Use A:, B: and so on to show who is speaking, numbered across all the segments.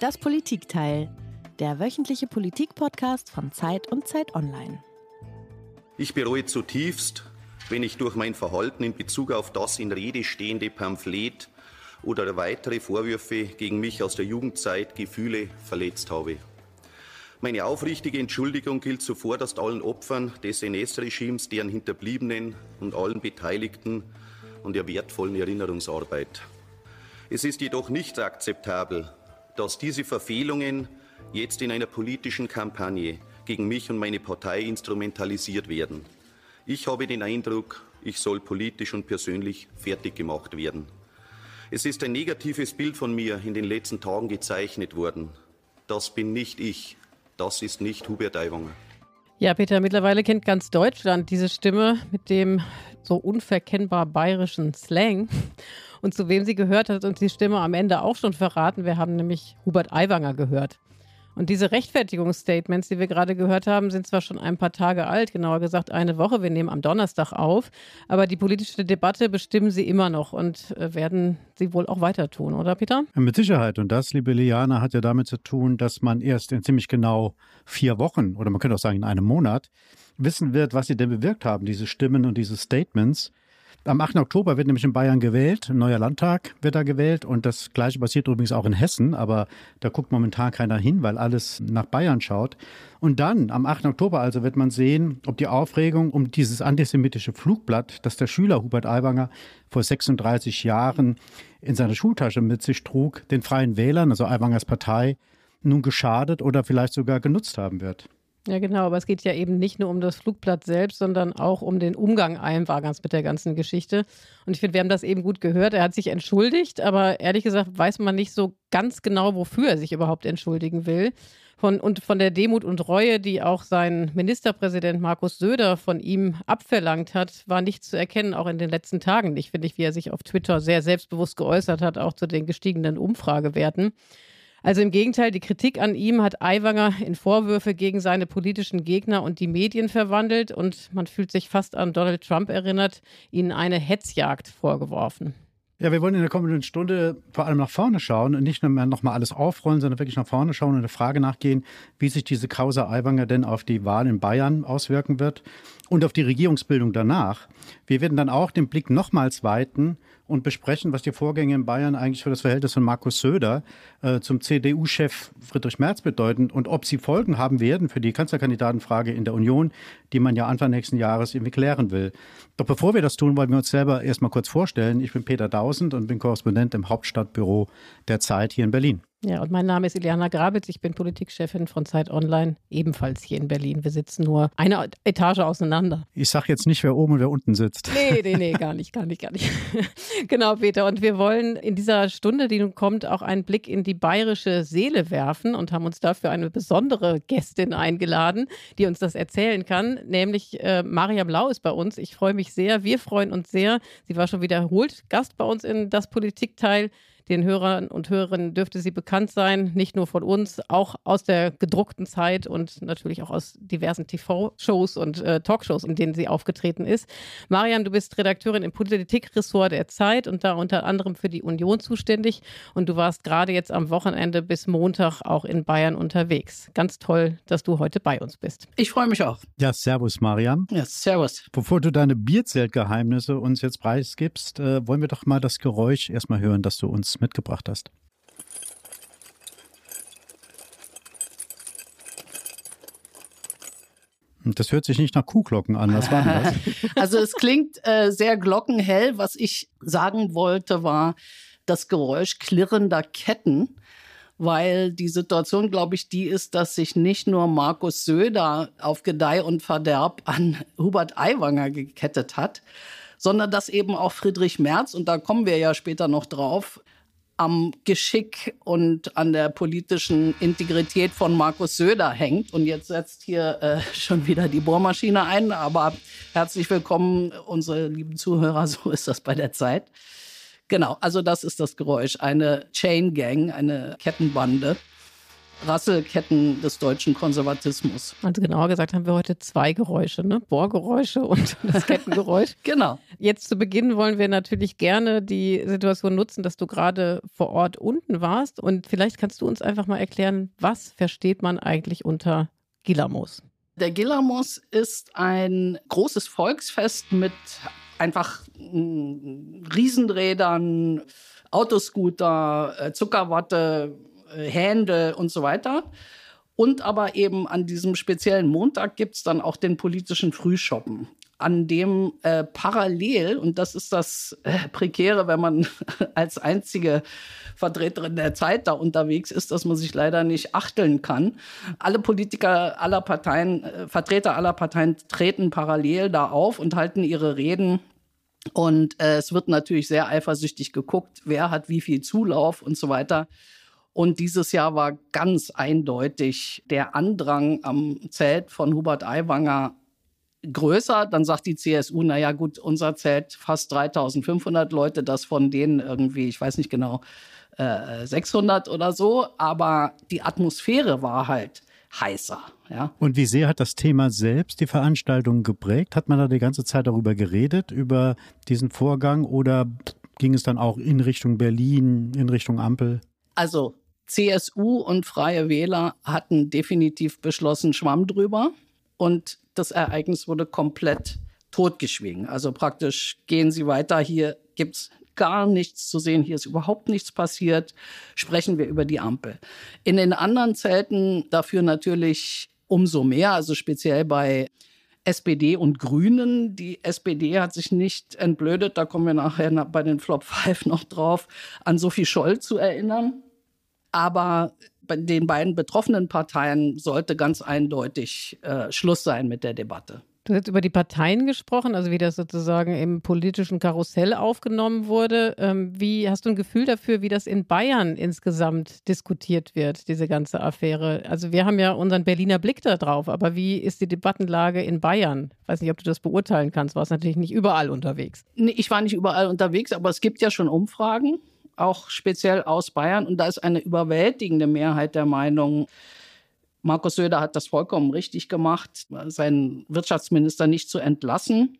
A: Das Politikteil, der wöchentliche Politik-Podcast von Zeit und Zeit Online.
B: Ich bereue zutiefst, wenn ich durch mein Verhalten in Bezug auf das in Rede stehende Pamphlet oder weitere Vorwürfe gegen mich aus der Jugendzeit Gefühle verletzt habe. Meine aufrichtige Entschuldigung gilt zuvorderst allen Opfern des NS-Regimes, deren Hinterbliebenen und allen Beteiligten und der wertvollen Erinnerungsarbeit. Es ist jedoch nicht akzeptabel, dass diese Verfehlungen jetzt in einer politischen Kampagne gegen mich und meine Partei instrumentalisiert werden. Ich habe den Eindruck, ich soll politisch und persönlich fertig gemacht werden. Es ist ein negatives Bild von mir in den letzten Tagen gezeichnet worden. Das bin nicht ich. Das ist nicht Hubert Aiwanger.
C: Ja, Peter, mittlerweile kennt ganz Deutschland diese Stimme mit dem so unverkennbar bayerischen Slang. Und zu wem sie gehört, hat uns die Stimme am Ende auch schon verraten. Wir haben nämlich Hubert Aiwanger gehört. Und diese Rechtfertigungsstatements, die wir gerade gehört haben, sind zwar schon ein paar Tage alt, genauer gesagt eine Woche. Wir nehmen am Donnerstag auf, aber die politische Debatte bestimmen sie immer noch und äh, werden sie wohl auch weiter tun, oder Peter?
D: Mit Sicherheit. Und das, liebe Liana, hat ja damit zu tun, dass man erst in ziemlich genau vier Wochen oder man könnte auch sagen in einem Monat wissen wird, was sie denn bewirkt haben, diese Stimmen und diese Statements. Am 8. Oktober wird nämlich in Bayern gewählt, ein neuer Landtag wird da gewählt und das gleiche passiert übrigens auch in Hessen, aber da guckt momentan keiner hin, weil alles nach Bayern schaut. Und dann, am 8. Oktober also, wird man sehen, ob die Aufregung um dieses antisemitische Flugblatt, das der Schüler Hubert Aiwanger vor 36 Jahren in seiner Schultasche mit sich trug, den Freien Wählern, also Aiwangers Partei, nun geschadet oder vielleicht sogar genutzt haben wird.
C: Ja, genau, aber es geht ja eben nicht nur um das Flugblatt selbst, sondern auch um den Umgang Einwagers mit der ganzen Geschichte. Und ich finde, wir haben das eben gut gehört. Er hat sich entschuldigt, aber ehrlich gesagt weiß man nicht so ganz genau, wofür er sich überhaupt entschuldigen will. Von, und von der Demut und Reue, die auch sein Ministerpräsident Markus Söder von ihm abverlangt hat, war nichts zu erkennen, auch in den letzten Tagen nicht, finde ich, wie er sich auf Twitter sehr selbstbewusst geäußert hat, auch zu den gestiegenen Umfragewerten. Also im Gegenteil, die Kritik an ihm hat Aiwanger in Vorwürfe gegen seine politischen Gegner und die Medien verwandelt und man fühlt sich fast an Donald Trump erinnert, ihnen eine Hetzjagd vorgeworfen.
D: Ja, wir wollen in der kommenden Stunde vor allem nach vorne schauen und nicht nur nochmal alles aufrollen, sondern wirklich nach vorne schauen und der Frage nachgehen, wie sich diese Causa Aiwanger denn auf die Wahl in Bayern auswirken wird und auf die Regierungsbildung danach. Wir werden dann auch den Blick nochmals weiten und besprechen, was die Vorgänge in Bayern eigentlich für das Verhältnis von Markus Söder äh, zum CDU-Chef Friedrich Merz bedeuten und ob sie Folgen haben werden für die Kanzlerkandidatenfrage in der Union, die man ja Anfang nächsten Jahres irgendwie klären will. Doch bevor wir das tun, wollen wir uns selber erstmal kurz vorstellen. Ich bin Peter Dausend und bin Korrespondent im Hauptstadtbüro der Zeit hier in Berlin.
C: Ja, und mein Name ist Iliana Grabitz. Ich bin Politikchefin von Zeit Online, ebenfalls hier in Berlin. Wir sitzen nur eine Etage auseinander.
D: Ich sage jetzt nicht, wer oben und wer unten sitzt.
C: Nee, nee, nee, gar nicht, gar nicht, gar nicht. genau, Peter. Und wir wollen in dieser Stunde, die nun kommt, auch einen Blick in die bayerische Seele werfen und haben uns dafür eine besondere Gästin eingeladen, die uns das erzählen kann. Nämlich äh, Maria Blau ist bei uns. Ich freue mich sehr. Wir freuen uns sehr. Sie war schon wiederholt Gast bei uns in das Politikteil. Den Hörern und Hörerinnen dürfte sie bekannt sein, nicht nur von uns, auch aus der gedruckten Zeit und natürlich auch aus diversen TV-Shows und äh, Talkshows, in denen sie aufgetreten ist. Mariam, du bist Redakteurin im Politikressort der Zeit und da unter anderem für die Union zuständig. Und du warst gerade jetzt am Wochenende bis Montag auch in Bayern unterwegs. Ganz toll, dass du heute bei uns bist.
E: Ich freue mich auch.
D: Ja, servus, Mariam.
E: Ja, servus.
D: Bevor du deine Bierzeltgeheimnisse uns jetzt preisgibst, äh, wollen wir doch mal das Geräusch erstmal hören, das du uns mitgebracht hast. Das hört sich nicht nach Kuhglocken an. Was war das?
E: Also es klingt äh, sehr glockenhell. Was ich sagen wollte, war das Geräusch klirrender Ketten, weil die Situation, glaube ich, die ist, dass sich nicht nur Markus Söder auf Gedeih und Verderb an Hubert Aiwanger gekettet hat, sondern dass eben auch Friedrich Merz, und da kommen wir ja später noch drauf, am Geschick und an der politischen Integrität von Markus Söder hängt. Und jetzt setzt hier äh, schon wieder die Bohrmaschine ein. Aber herzlich willkommen, unsere lieben Zuhörer. So ist das bei der Zeit. Genau, also das ist das Geräusch. Eine Chain Gang, eine Kettenbande. Rasselketten des deutschen Konservatismus.
C: Also genauer gesagt haben wir heute zwei Geräusche, ne? Bohrgeräusche und das Kettengeräusch.
E: genau.
C: Jetzt zu Beginn wollen wir natürlich gerne die Situation nutzen, dass du gerade vor Ort unten warst. Und vielleicht kannst du uns einfach mal erklären, was versteht man eigentlich unter Gilamos?
E: Der Gilamos ist ein großes Volksfest mit einfach mm, Riesenrädern, Autoscooter, äh, Zuckerwatte, äh, Händel und so weiter. Und aber eben an diesem speziellen Montag gibt es dann auch den politischen Frühshoppen, an dem äh, parallel, und das ist das äh, Prekäre, wenn man als einzige Vertreterin der Zeit da unterwegs ist, dass man sich leider nicht achteln kann. Alle Politiker aller Parteien, äh, Vertreter aller Parteien treten parallel da auf und halten ihre Reden und äh, es wird natürlich sehr eifersüchtig geguckt, wer hat wie viel Zulauf und so weiter. Und dieses Jahr war ganz eindeutig der Andrang am Zelt von Hubert Aiwanger größer. Dann sagt die CSU, naja gut, unser Zelt fast 3500 Leute, das von denen irgendwie, ich weiß nicht genau, 600 äh, oder so. Aber die Atmosphäre war halt heißer. Ja.
D: Und wie sehr hat das Thema selbst die Veranstaltung geprägt? Hat man da die ganze Zeit darüber geredet, über diesen Vorgang oder ging es dann auch in Richtung Berlin, in Richtung Ampel?
E: Also CSU und Freie Wähler hatten definitiv beschlossen, Schwamm drüber. Und das Ereignis wurde komplett totgeschwiegen. Also praktisch gehen Sie weiter. Hier gibt es gar nichts zu sehen. Hier ist überhaupt nichts passiert. Sprechen wir über die Ampel. In den anderen Zelten dafür natürlich umso mehr. Also speziell bei SPD und Grünen. Die SPD hat sich nicht entblödet, da kommen wir nachher bei den Flop 5 noch drauf, an Sophie Scholl zu erinnern. Aber bei den beiden betroffenen Parteien sollte ganz eindeutig äh, Schluss sein mit der Debatte.
C: Du hast über die Parteien gesprochen, also wie das sozusagen im politischen Karussell aufgenommen wurde. Ähm, wie hast du ein Gefühl dafür, wie das in Bayern insgesamt diskutiert wird, diese ganze Affäre? Also wir haben ja unseren Berliner Blick da drauf, aber wie ist die Debattenlage in Bayern? Ich weiß nicht, ob du das beurteilen kannst. Du warst natürlich nicht überall unterwegs.
E: Nee, ich war nicht überall unterwegs, aber es gibt ja schon Umfragen auch speziell aus Bayern. Und da ist eine überwältigende Mehrheit der Meinung, Markus Söder hat das vollkommen richtig gemacht, seinen Wirtschaftsminister nicht zu entlassen.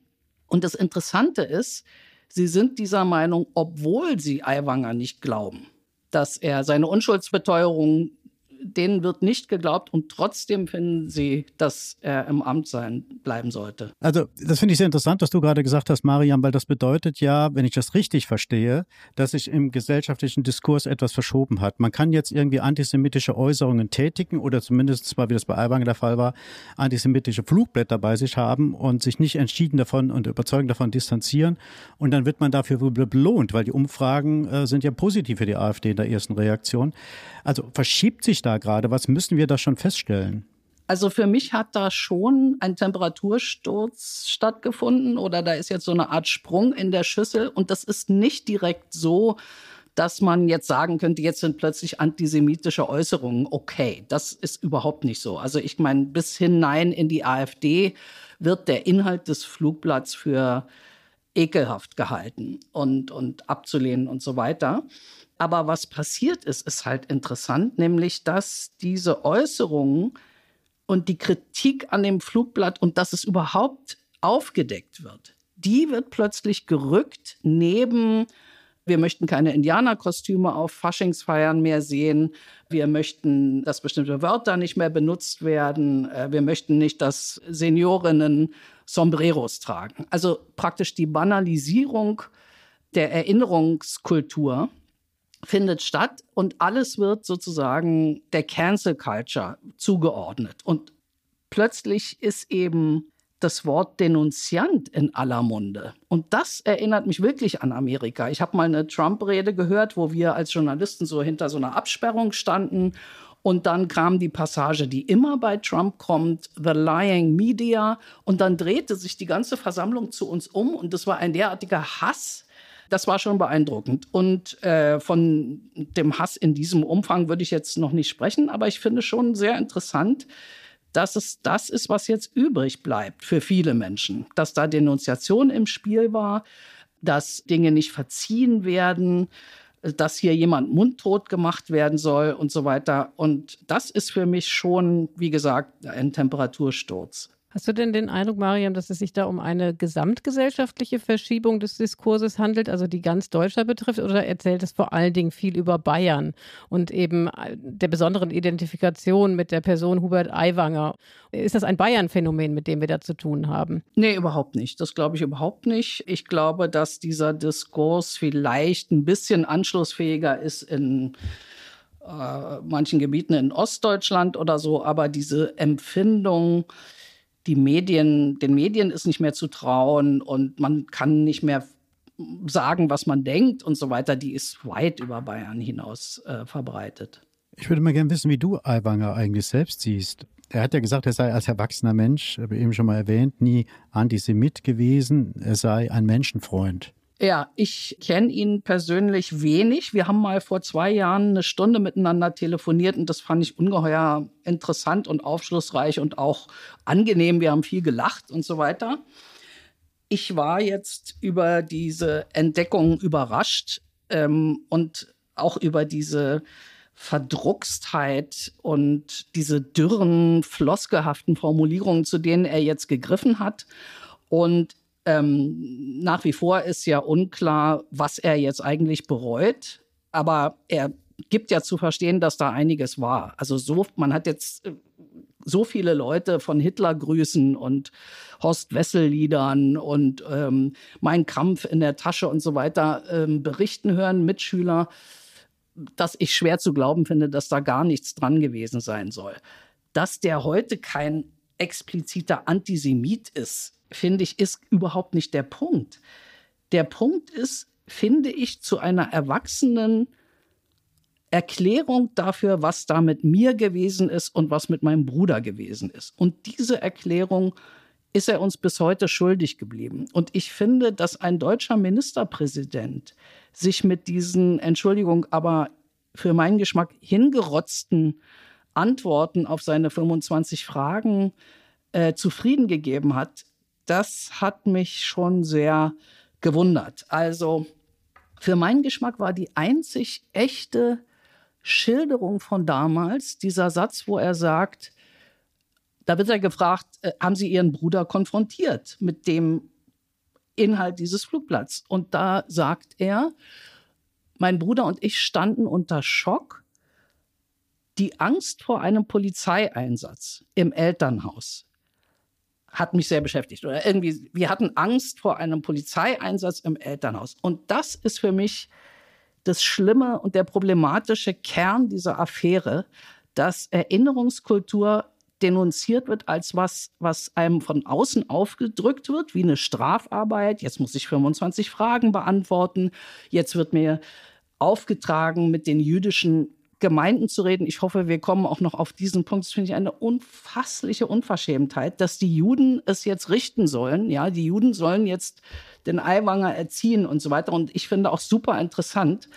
E: Und das Interessante ist, sie sind dieser Meinung, obwohl sie Aiwanger nicht glauben, dass er seine Unschuldsbeteuerung denen wird nicht geglaubt und trotzdem finden sie, dass er im Amt sein bleiben sollte.
D: Also, das finde ich sehr interessant, was du gerade gesagt hast, Marian, weil das bedeutet ja, wenn ich das richtig verstehe, dass sich im gesellschaftlichen Diskurs etwas verschoben hat. Man kann jetzt irgendwie antisemitische Äußerungen tätigen oder zumindest, zwar wie das bei Aiwanger der Fall war, antisemitische Flugblätter bei sich haben und sich nicht entschieden davon und überzeugend davon distanzieren. Und dann wird man dafür belohnt, weil die Umfragen äh, sind ja positiv für die AfD in der ersten Reaktion. Also verschiebt sich da gerade? Was müssen wir da schon feststellen?
E: Also für mich hat da schon ein Temperatursturz stattgefunden oder da ist jetzt so eine Art Sprung in der Schüssel und das ist nicht direkt so, dass man jetzt sagen könnte, jetzt sind plötzlich antisemitische Äußerungen okay. Das ist überhaupt nicht so. Also ich meine, bis hinein in die AfD wird der Inhalt des Flugblatts für ekelhaft gehalten und, und abzulehnen und so weiter. Aber was passiert ist, ist halt interessant, nämlich dass diese Äußerungen und die Kritik an dem Flugblatt und dass es überhaupt aufgedeckt wird, die wird plötzlich gerückt neben wir möchten keine Indianerkostüme auf Faschingsfeiern mehr sehen. Wir möchten, dass bestimmte Wörter nicht mehr benutzt werden. Äh, wir möchten nicht, dass Seniorinnen Sombreros tragen. Also praktisch die Banalisierung der Erinnerungskultur findet statt und alles wird sozusagen der Cancel Culture zugeordnet. Und plötzlich ist eben das Wort Denunziant in aller Munde. Und das erinnert mich wirklich an Amerika. Ich habe mal eine Trump-Rede gehört, wo wir als Journalisten so hinter so einer Absperrung standen. Und dann kam die Passage, die immer bei Trump kommt, The Lying Media. Und dann drehte sich die ganze Versammlung zu uns um. Und das war ein derartiger Hass das war schon beeindruckend. Und äh, von dem Hass in diesem Umfang würde ich jetzt noch nicht sprechen, aber ich finde schon sehr interessant, dass es das ist, was jetzt übrig bleibt für viele Menschen. Dass da Denunziation im Spiel war, dass Dinge nicht verziehen werden, dass hier jemand mundtot gemacht werden soll und so weiter. Und das ist für mich schon, wie gesagt, ein Temperatursturz.
C: Hast du denn den Eindruck, Mariam, dass es sich da um eine gesamtgesellschaftliche Verschiebung des Diskurses handelt, also die ganz Deutschland betrifft, oder erzählt es vor allen Dingen viel über Bayern und eben äh, der besonderen Identifikation mit der Person Hubert Aiwanger? Ist das ein Bayern-Phänomen, mit dem wir da zu tun haben?
E: Nee, überhaupt nicht. Das glaube ich überhaupt nicht. Ich glaube, dass dieser Diskurs vielleicht ein bisschen anschlussfähiger ist in äh, manchen Gebieten in Ostdeutschland oder so, aber diese Empfindung, die Medien, den Medien ist nicht mehr zu trauen und man kann nicht mehr sagen, was man denkt und so weiter, die ist weit über Bayern hinaus äh, verbreitet.
D: Ich würde mal gerne wissen, wie du Aiwanger eigentlich selbst siehst. Er hat ja gesagt, er sei als erwachsener Mensch, habe ich eben schon mal erwähnt, nie Antisemit gewesen. Er sei ein Menschenfreund.
E: Ja, ich kenne ihn persönlich wenig. Wir haben mal vor zwei Jahren eine Stunde miteinander telefoniert und das fand ich ungeheuer interessant und aufschlussreich und auch angenehm. Wir haben viel gelacht und so weiter. Ich war jetzt über diese Entdeckung überrascht ähm, und auch über diese Verdruckstheit und diese dürren, floskelhaften Formulierungen, zu denen er jetzt gegriffen hat. Und ähm, nach wie vor ist ja unklar, was er jetzt eigentlich bereut. Aber er gibt ja zu verstehen, dass da einiges war. Also so, man hat jetzt äh, so viele Leute von Hitler grüßen und Horst Wessel-Liedern und ähm, Mein Kampf in der Tasche und so weiter ähm, berichten hören, Mitschüler, dass ich schwer zu glauben finde, dass da gar nichts dran gewesen sein soll. Dass der heute kein expliziter Antisemit ist, finde ich, ist überhaupt nicht der Punkt. Der Punkt ist, finde ich, zu einer erwachsenen Erklärung dafür, was da mit mir gewesen ist und was mit meinem Bruder gewesen ist. Und diese Erklärung ist er uns bis heute schuldig geblieben. Und ich finde, dass ein deutscher Ministerpräsident sich mit diesen, Entschuldigung, aber für meinen Geschmack hingerotzten Antworten auf seine 25 Fragen äh, zufrieden gegeben hat, das hat mich schon sehr gewundert. Also für meinen Geschmack war die einzig echte Schilderung von damals dieser Satz, wo er sagt, da wird er gefragt, äh, haben Sie Ihren Bruder konfrontiert mit dem Inhalt dieses Flugplatz? Und da sagt er, mein Bruder und ich standen unter Schock. Die Angst vor einem Polizeieinsatz im Elternhaus hat mich sehr beschäftigt. Oder irgendwie, wir hatten Angst vor einem Polizeieinsatz im Elternhaus. Und das ist für mich das Schlimme und der problematische Kern dieser Affäre, dass Erinnerungskultur denunziert wird als was, was einem von außen aufgedrückt wird, wie eine Strafarbeit. Jetzt muss ich 25 Fragen beantworten. Jetzt wird mir aufgetragen, mit den jüdischen Gemeinden zu reden. Ich hoffe, wir kommen auch noch auf diesen Punkt. Das finde ich eine unfassliche Unverschämtheit, dass die Juden es jetzt richten sollen. Ja, die Juden sollen jetzt den Eiwanger erziehen und so weiter. Und ich finde auch super interessant,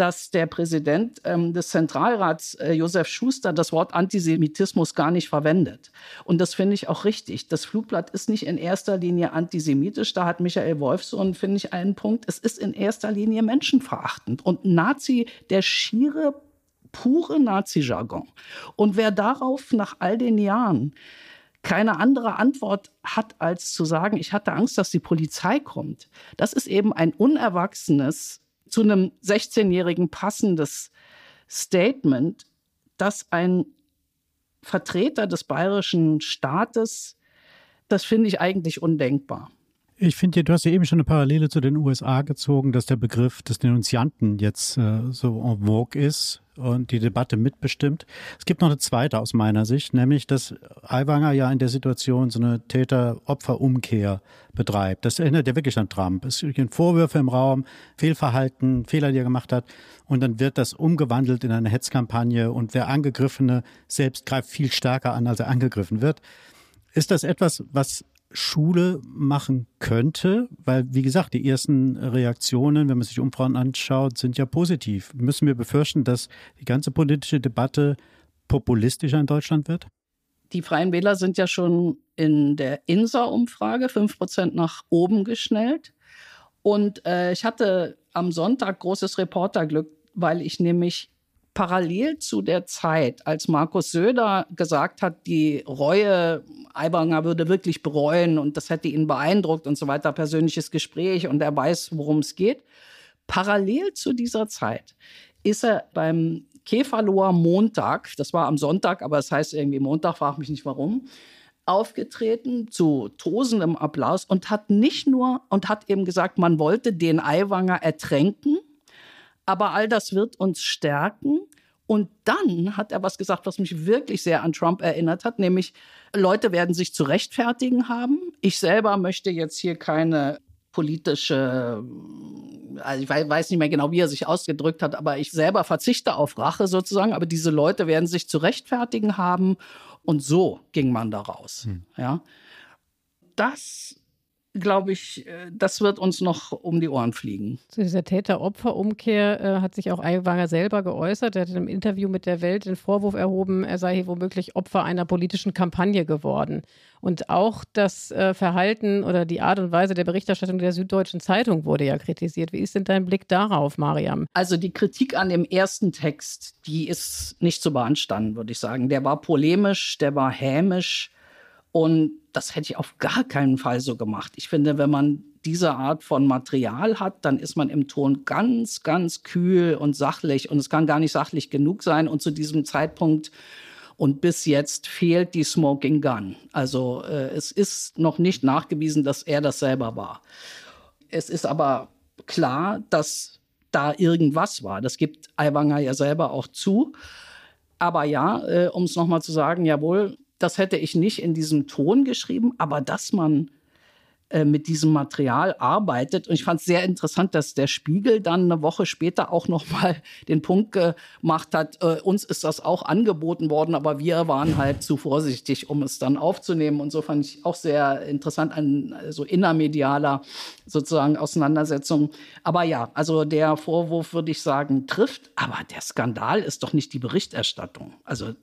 E: dass der Präsident ähm, des Zentralrats, äh, Josef Schuster, das Wort Antisemitismus gar nicht verwendet. Und das finde ich auch richtig. Das Flugblatt ist nicht in erster Linie antisemitisch. Da hat Michael Wolfsohn, finde ich, einen Punkt. Es ist in erster Linie menschenverachtend. Und Nazi, der schiere pure Nazi-Jargon. Und wer darauf nach all den Jahren keine andere Antwort hat, als zu sagen, ich hatte Angst, dass die Polizei kommt, das ist eben ein unerwachsenes, zu einem 16-Jährigen passendes Statement, das ein Vertreter des bayerischen Staates, das finde ich eigentlich undenkbar.
D: Ich finde, du hast ja eben schon eine Parallele zu den USA gezogen, dass der Begriff des Denunzianten jetzt äh, so en vogue ist und die Debatte mitbestimmt. Es gibt noch eine zweite aus meiner Sicht, nämlich, dass Aiwanger ja in der Situation so eine Täter-Opfer-Umkehr betreibt. Das erinnert ja wirklich an Trump. Es sind Vorwürfe im Raum, Fehlverhalten, Fehler, die er gemacht hat. Und dann wird das umgewandelt in eine Hetzkampagne und wer Angegriffene selbst greift viel stärker an, als er angegriffen wird. Ist das etwas, was Schule machen könnte, weil, wie gesagt, die ersten Reaktionen, wenn man sich Umfragen anschaut, sind ja positiv. Müssen wir befürchten, dass die ganze politische Debatte populistischer in Deutschland wird?
E: Die Freien Wähler sind ja schon in der INSA-Umfrage fünf Prozent nach oben geschnellt. Und äh, ich hatte am Sonntag großes Reporterglück, weil ich nämlich parallel zu der Zeit, als Markus Söder gesagt hat, die Reue, Aiwanger würde wirklich bereuen und das hätte ihn beeindruckt und so weiter, persönliches Gespräch und er weiß, worum es geht. Parallel zu dieser Zeit ist er beim Käferloher Montag, das war am Sonntag, aber es das heißt irgendwie Montag, frag mich nicht warum, aufgetreten zu tosendem Applaus und hat nicht nur und hat eben gesagt, man wollte den Aiwanger ertränken, aber all das wird uns stärken. Und dann hat er was gesagt, was mich wirklich sehr an Trump erinnert hat, nämlich Leute werden sich zu rechtfertigen haben. Ich selber möchte jetzt hier keine politische, also ich weiß nicht mehr genau, wie er sich ausgedrückt hat, aber ich selber verzichte auf Rache sozusagen, aber diese Leute werden sich zu rechtfertigen haben und so ging man da raus. Hm. Ja. Das glaube ich, äh, das wird uns noch um die Ohren fliegen.
C: Zu dieser Täter-Opfer-Umkehr äh, hat sich auch Aiwanger selber geäußert. Er hat in einem Interview mit der Welt den Vorwurf erhoben, er sei hier womöglich Opfer einer politischen Kampagne geworden. Und auch das äh, Verhalten oder die Art und Weise der Berichterstattung der Süddeutschen Zeitung wurde ja kritisiert. Wie ist denn dein Blick darauf, Mariam?
E: Also die Kritik an dem ersten Text, die ist nicht zu beanstanden, würde ich sagen. Der war polemisch, der war hämisch und das hätte ich auf gar keinen Fall so gemacht. Ich finde, wenn man diese Art von Material hat, dann ist man im Ton ganz, ganz kühl und sachlich. Und es kann gar nicht sachlich genug sein. Und zu diesem Zeitpunkt und bis jetzt fehlt die Smoking Gun. Also äh, es ist noch nicht nachgewiesen, dass er das selber war. Es ist aber klar, dass da irgendwas war. Das gibt Aiwanger ja selber auch zu. Aber ja, äh, um es nochmal zu sagen, jawohl, das hätte ich nicht in diesem Ton geschrieben, aber dass man äh, mit diesem Material arbeitet. Und ich fand es sehr interessant, dass der Spiegel dann eine Woche später auch noch mal den Punkt gemacht hat, äh, uns ist das auch angeboten worden, aber wir waren halt zu vorsichtig, um es dann aufzunehmen. Und so fand ich auch sehr interessant, an so innermedialer sozusagen Auseinandersetzung. Aber ja, also der Vorwurf, würde ich sagen, trifft. Aber der Skandal ist doch nicht die Berichterstattung. Also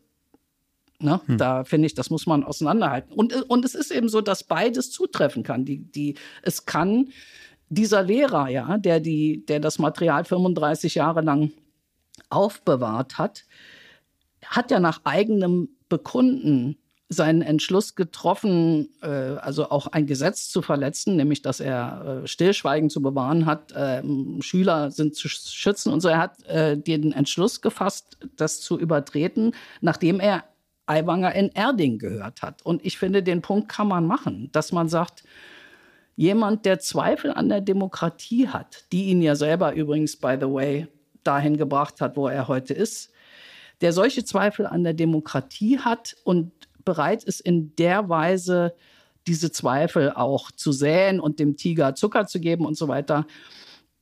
E: Ne? Hm. Da finde ich, das muss man auseinanderhalten. Und, und es ist eben so, dass beides zutreffen kann. Die, die, es kann dieser Lehrer, ja, der, die, der das Material 35 Jahre lang aufbewahrt hat, hat ja nach eigenem Bekunden seinen Entschluss getroffen, äh, also auch ein Gesetz zu verletzen, nämlich dass er äh, Stillschweigen zu bewahren hat, äh, Schüler sind zu schützen und so. Er hat äh, den Entschluss gefasst, das zu übertreten, nachdem er Aiwanger in Erding gehört hat. Und ich finde, den Punkt kann man machen, dass man sagt, jemand, der Zweifel an der Demokratie hat, die ihn ja selber übrigens, by the way, dahin gebracht hat, wo er heute ist, der solche Zweifel an der Demokratie hat und bereit ist, in der Weise diese Zweifel auch zu säen und dem Tiger Zucker zu geben und so weiter,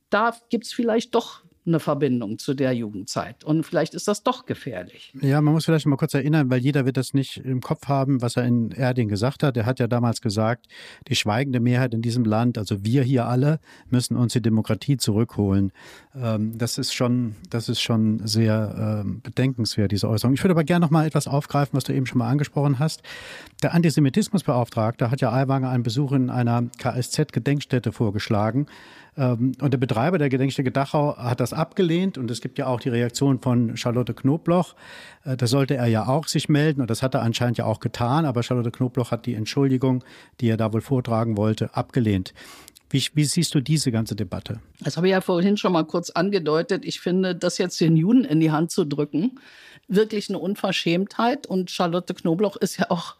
E: da gibt es vielleicht doch eine Verbindung zu der Jugendzeit. Und vielleicht ist das doch gefährlich.
D: Ja, man muss vielleicht mal kurz erinnern, weil jeder wird das nicht im Kopf haben, was er in Erding gesagt hat. Er hat ja damals gesagt, die schweigende Mehrheit in diesem Land, also wir hier alle, müssen uns die Demokratie zurückholen. Ähm, das ist schon, das ist schon sehr ähm, bedenkenswert, diese Äußerung. Ich würde aber gerne noch mal etwas aufgreifen, was du eben schon mal angesprochen hast. Der Antisemitismusbeauftragte hat ja Aiwanger einen Besuch in einer KSZ-Gedenkstätte vorgeschlagen. Ähm, und der Betreiber der Gedenkstätte Dachau hat das abgelehnt. Und es gibt ja auch die Reaktion von Charlotte Knobloch. Äh, da sollte er ja auch sich melden. Und das hat er anscheinend ja auch getan. Aber Charlotte Knobloch hat die Entschuldigung, die er da wohl vortragen wollte, abgelehnt. Wie, wie, siehst du diese ganze Debatte?
E: Das habe ich ja vorhin schon mal kurz angedeutet. Ich finde, das jetzt den Juden in die Hand zu drücken, wirklich eine Unverschämtheit. Und Charlotte Knobloch ist ja auch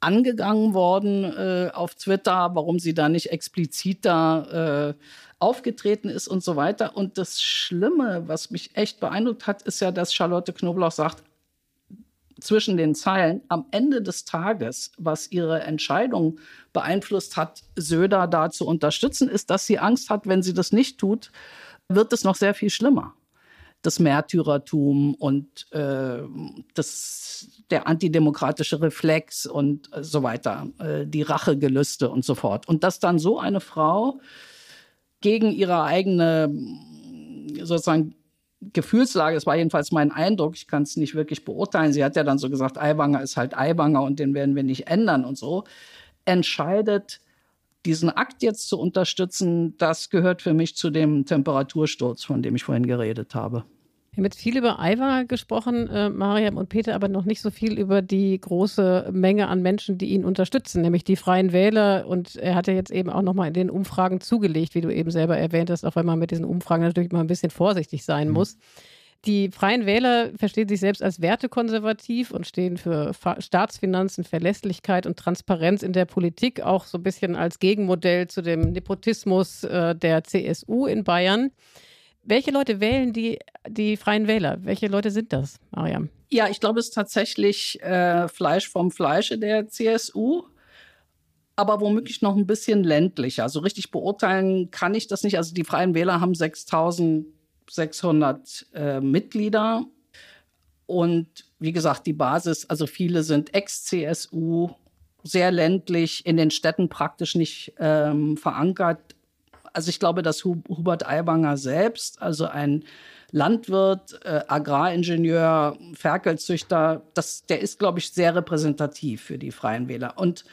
E: angegangen worden äh, auf Twitter, warum sie da nicht explizit da äh, aufgetreten ist und so weiter. Und das Schlimme, was mich echt beeindruckt hat, ist ja, dass Charlotte Knoblauch sagt, zwischen den Zeilen, am Ende des Tages, was ihre Entscheidung beeinflusst hat, Söder da zu unterstützen, ist, dass sie Angst hat, wenn sie das nicht tut, wird es noch sehr viel schlimmer das Märtyrertum und äh, das, der antidemokratische Reflex und äh, so weiter, äh, die Rachegelüste und so fort. Und dass dann so eine Frau gegen ihre eigene sozusagen Gefühlslage, das war jedenfalls mein Eindruck, ich kann es nicht wirklich beurteilen, sie hat ja dann so gesagt, Aiwanger ist halt Aiwanger und den werden wir nicht ändern und so, entscheidet, diesen Akt jetzt zu unterstützen, das gehört für mich zu dem Temperatursturz, von dem ich vorhin geredet habe.
C: Wir haben jetzt viel über Aiwa gesprochen, äh, Mariam und Peter, aber noch nicht so viel über die große Menge an Menschen, die ihn unterstützen, nämlich die Freien Wähler. Und er hat ja jetzt eben auch nochmal in den Umfragen zugelegt, wie du eben selber erwähnt hast, auch wenn man mit diesen Umfragen natürlich mal ein bisschen vorsichtig sein mhm. muss. Die Freien Wähler verstehen sich selbst als wertekonservativ und stehen für Staatsfinanzen, Verlässlichkeit und Transparenz in der Politik, auch so ein bisschen als Gegenmodell zu dem Nepotismus äh, der CSU in Bayern. Welche Leute wählen die, die Freien Wähler? Welche Leute sind das, Mariam?
E: Ja, ich glaube, es ist tatsächlich äh, Fleisch vom Fleische der CSU, aber womöglich noch ein bisschen ländlicher. Also richtig beurteilen kann ich das nicht. Also die Freien Wähler haben 6600 äh, Mitglieder und wie gesagt, die Basis, also viele sind Ex-CSU, sehr ländlich, in den Städten praktisch nicht ähm, verankert also ich glaube, dass Hubert Aiwanger selbst, also ein Landwirt, äh, Agraringenieur, Ferkelzüchter, das, der ist, glaube ich, sehr repräsentativ für die Freien Wähler. Und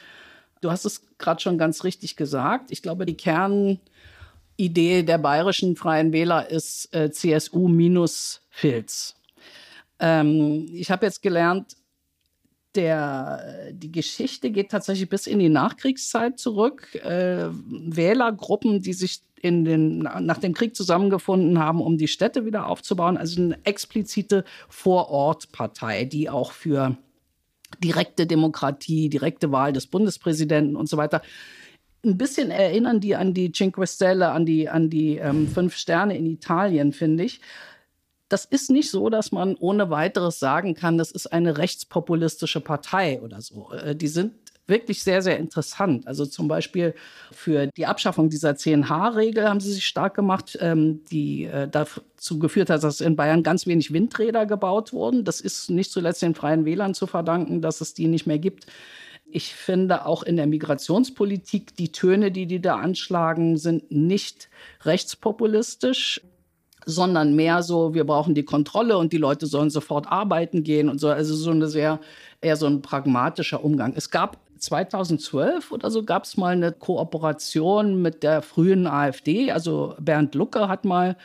E: du hast es gerade schon ganz richtig gesagt. Ich glaube, die Kernidee der bayerischen Freien Wähler ist äh, CSU minus Filz. Ähm, ich habe jetzt gelernt, der, die Geschichte geht tatsächlich bis in die Nachkriegszeit zurück. Äh, Wählergruppen, die sich in den, nach dem Krieg zusammengefunden haben, um die Städte wieder aufzubauen. Also eine explizite Vorortpartei, die auch für direkte Demokratie, direkte Wahl des Bundespräsidenten und so weiter. Ein bisschen erinnern die an die Cinque Stelle, an die, an die ähm, Fünf Sterne in Italien, finde ich das ist nicht so, dass man ohne weiteres sagen kann, das ist eine rechtspopulistische Partei oder so. Äh, die sind wirklich sehr, sehr interessant. Also zum Beispiel für die Abschaffung dieser 10H-Regel haben sie sich stark gemacht, ähm, die äh, dazu geführt hat, dass in Bayern ganz wenig Windräder gebaut wurden. Das ist nicht zuletzt den Freien Wählern zu verdanken, dass es die nicht mehr gibt. Ich finde auch in der Migrationspolitik, die Töne, die die da anschlagen, sind nicht rechtspopulistisch sondern mehr so, wir brauchen die Kontrolle und die Leute sollen sofort arbeiten gehen und so. Also so eine sehr, eher so ein pragmatischer Umgang. Es gab 2012 oder so gab es mal eine Kooperation mit der frühen AfD. Also Bernd Lucke hat mal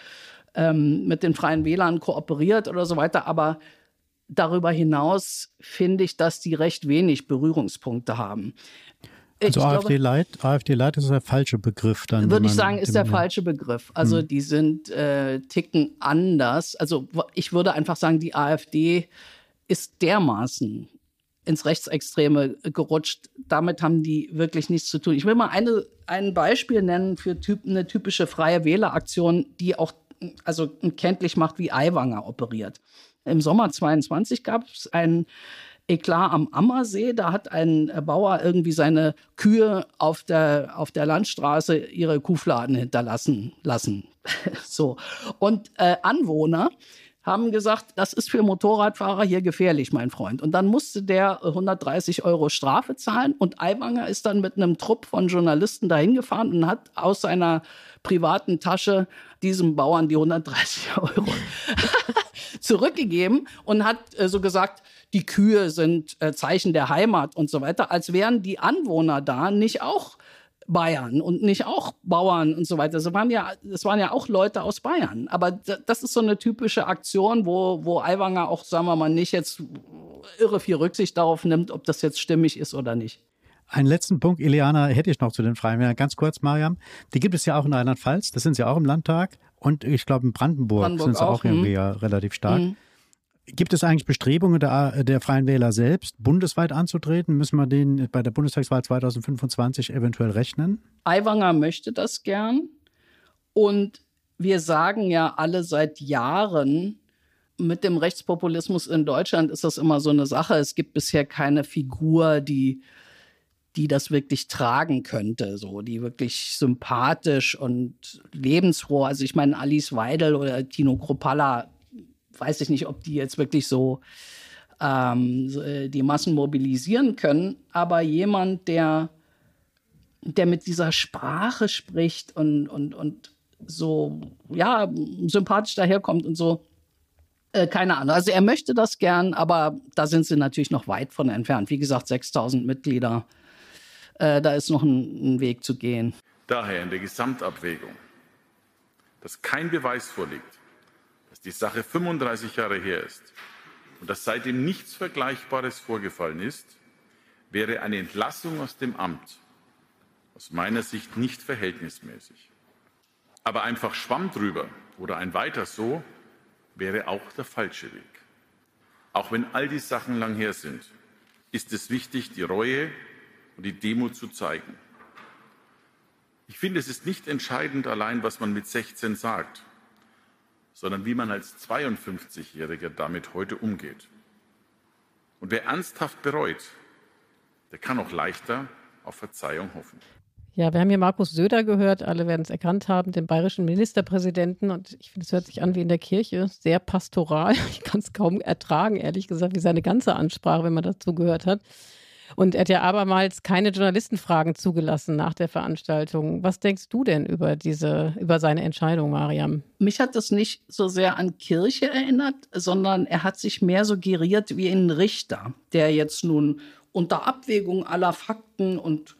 E: ähm, mit den Freien Wählern kooperiert oder so weiter. Aber darüber hinaus finde ich, dass die recht wenig Berührungspunkte haben.
D: Also AfD Light, AfD Light ist der falsche Begriff dann.
E: Würde ich sagen, ist der falsche Begriff. Also hm. die sind äh, ticken anders. Also ich würde einfach sagen, die AfD ist dermaßen ins Rechtsextreme gerutscht. Damit haben die wirklich nichts zu tun. Ich will mal eine, ein Beispiel nennen für typ, eine typische freie Wähleraktion, die auch also kenntlich macht, wie Aiwanger operiert. Im Sommer 22 gab es einen Eklat am Ammersee. Da hat ein Bauer irgendwie seine Kühe auf der, auf der Landstraße ihre Kuhfladen hinterlassen lassen. so. Und äh, Anwohner haben gesagt, das ist für Motorradfahrer hier gefährlich, mein Freund. Und dann musste der 130 Euro Strafe zahlen. Und Aiwanger ist dann mit einem Trupp von Journalisten dahin gefahren und hat aus seiner privaten Tasche diesem Bauern die 130 Euro zurückgegeben und hat äh, so gesagt, die Kühe sind äh, Zeichen der Heimat und so weiter, als wären die Anwohner da nicht auch Bayern und nicht auch Bauern und so weiter. Das waren ja, das waren ja auch Leute aus Bayern. Aber das ist so eine typische Aktion, wo, wo Aiwanger auch, sagen wir mal, nicht jetzt irre viel Rücksicht darauf nimmt, ob das jetzt stimmig ist oder nicht.
D: Einen letzten Punkt, Ileana, hätte ich noch zu den Freien Wählern. Ganz kurz, Mariam. Die gibt es ja auch in Rheinland-Pfalz. Das sind sie auch im Landtag. Und ich glaube, in Brandenburg, Brandenburg sind sie auch, auch irgendwie hm. ja relativ stark. Hm. Gibt es eigentlich Bestrebungen der, der Freien Wähler selbst, bundesweit anzutreten? Müssen wir den bei der Bundestagswahl 2025 eventuell rechnen?
E: Aiwanger möchte das gern. Und wir sagen ja alle seit Jahren, mit dem Rechtspopulismus in Deutschland ist das immer so eine Sache. Es gibt bisher keine Figur, die, die das wirklich tragen könnte, so, die wirklich sympathisch und lebensfroh. Also ich meine, Alice Weidel oder Tino Kropalla weiß ich nicht, ob die jetzt wirklich so ähm, äh, die Massen mobilisieren können, aber jemand, der, der mit dieser Sprache spricht und, und, und so, ja, sympathisch daherkommt und so, äh, keine Ahnung. Also er möchte das gern, aber da sind sie natürlich noch weit von entfernt. Wie gesagt, 6000 Mitglieder Äh, da ist noch ein, ein Weg zu gehen.
F: Daher in der Gesamtabwägung, dass kein Beweis vorliegt, dass die Sache 35 Jahre her ist und dass seitdem nichts Vergleichbares vorgefallen ist, wäre eine Entlassung aus dem Amt aus meiner Sicht nicht verhältnismäßig. Aber einfach Schwamm drüber oder ein weiter so wäre auch der falsche Weg. Auch wenn all die Sachen lang her sind, ist es wichtig, die Reue und die Demut zu zeigen. Ich finde, es ist nicht entscheidend allein, was man mit 16 sagt, sondern wie man als 52-Jähriger damit heute umgeht. Und wer ernsthaft bereut, der kann auch leichter auf Verzeihung hoffen.
C: Ja, wir haben hier Markus Söder gehört, alle werden es erkannt haben, den bayerischen Ministerpräsidenten. Und ich finde, es hört sich an wie in der Kirche, sehr pastoral. Ich kann es kaum ertragen, ehrlich gesagt, wie seine ganze Ansprache, wenn man dazu gehört hat. Und er hat ja abermals keine Journalistenfragen zugelassen nach der Veranstaltung. Was denkst du denn über diese, über seine Entscheidung, Mariam?
E: Mich hat das nicht so sehr an Kirche erinnert, sondern er hat sich mehr so geriert wie ein Richter, der jetzt nun unter Abwägung aller Fakten und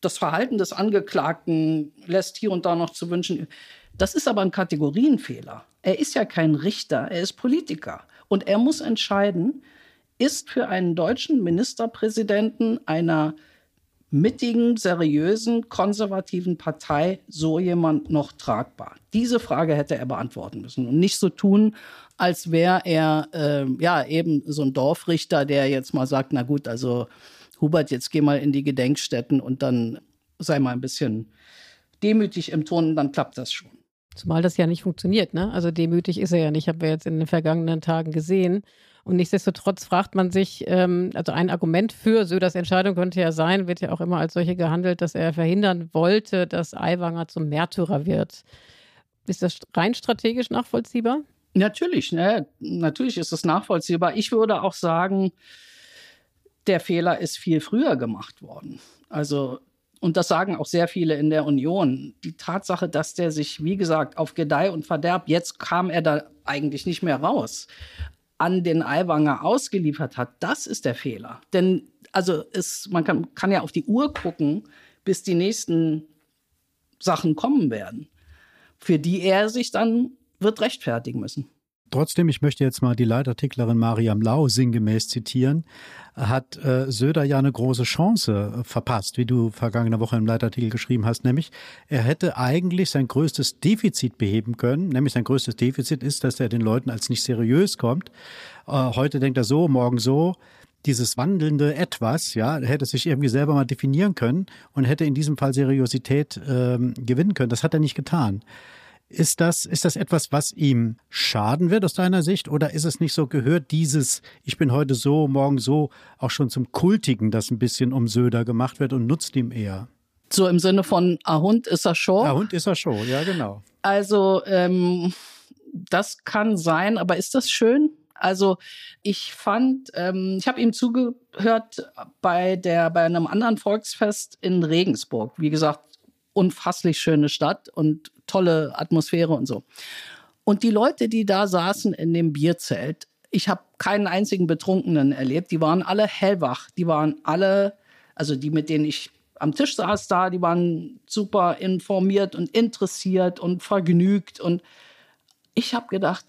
E: das Verhalten des Angeklagten lässt hier und da noch zu wünschen. Das ist aber ein Kategorienfehler. Er ist ja kein Richter, er ist Politiker. Und er muss entscheiden, ist für einen deutschen Ministerpräsidenten einer mittigen, seriösen, konservativen Partei so jemand noch tragbar? Diese Frage hätte er beantworten müssen und nicht so tun, als wäre er äh, ja eben so ein Dorfrichter, der jetzt mal sagt, na gut, also Hubert, jetzt geh mal in die Gedenkstätten und dann sei mal ein bisschen demütig im Ton, dann klappt das schon.
C: Zumal das ja nicht funktioniert, ne? Also demütig ist er ja nicht, haben wir jetzt in den vergangenen Tagen gesehen. Und nichtsdestotrotz fragt man sich, ähm, also ein Argument für Söders Entscheidung könnte ja sein, wird ja auch immer als solche gehandelt, dass er verhindern wollte, dass Aiwanger zum Märtyrer wird. Ist das rein strategisch nachvollziehbar?
E: Natürlich, ne? natürlich ist es nachvollziehbar. Ich würde auch sagen, der Fehler ist viel früher gemacht worden. Also und das sagen auch sehr viele in der Union. Die Tatsache, dass der sich, wie gesagt, auf Gedeih und Verderb, jetzt kam er da eigentlich nicht mehr raus, an den Aiwanger ausgeliefert hat, das ist der Fehler. Denn also es, man kann, kann ja auf die Uhr gucken, bis die nächsten Sachen kommen werden, für die er sich dann wird rechtfertigen müssen.
D: Trotzdem, ich möchte jetzt mal die Leitartiklerin Mariam Lau sinngemäß zitieren, hat äh, Söder ja eine große Chance äh, verpasst, wie du vergangene Woche im Leitartikel geschrieben hast, nämlich er hätte eigentlich sein größtes Defizit beheben können, nämlich sein größtes Defizit ist, dass er den Leuten als nicht seriös kommt. Äh, heute denkt er so, morgen so dieses wandelnde Etwas, ja, hätte sich irgendwie selber mal definieren können und hätte in diesem Fall Seriosität ähm, gewinnen können. Das hat er nicht getan. Ist das, ist das etwas, was ihm schaden wird aus deiner Sicht? Oder ist es nicht so, gehört dieses, ich bin heute so, morgen so, auch schon zum Kultigen, das ein bisschen um Söder gemacht wird und nutzt ihm eher?
E: So im Sinne von, a Hund ist er schon.
D: A Hund ist er schon, ja, genau.
E: Also, ähm, das kann sein, aber ist das schön? Also ich fand, ähm, ich habe ihm zugehört bei der bei einem anderen Volksfest in Regensburg. Wie gesagt, unfasslich schöne Stadt und tolle Atmosphäre und so. Und die Leute, die da saßen in dem Bierzelt, ich habe keinen einzigen Betrunkenen erlebt, die waren alle hellwach, die waren alle, also die, mit denen ich am Tisch saß da, die waren super informiert und interessiert und vergnügt. Und ich habe gedacht,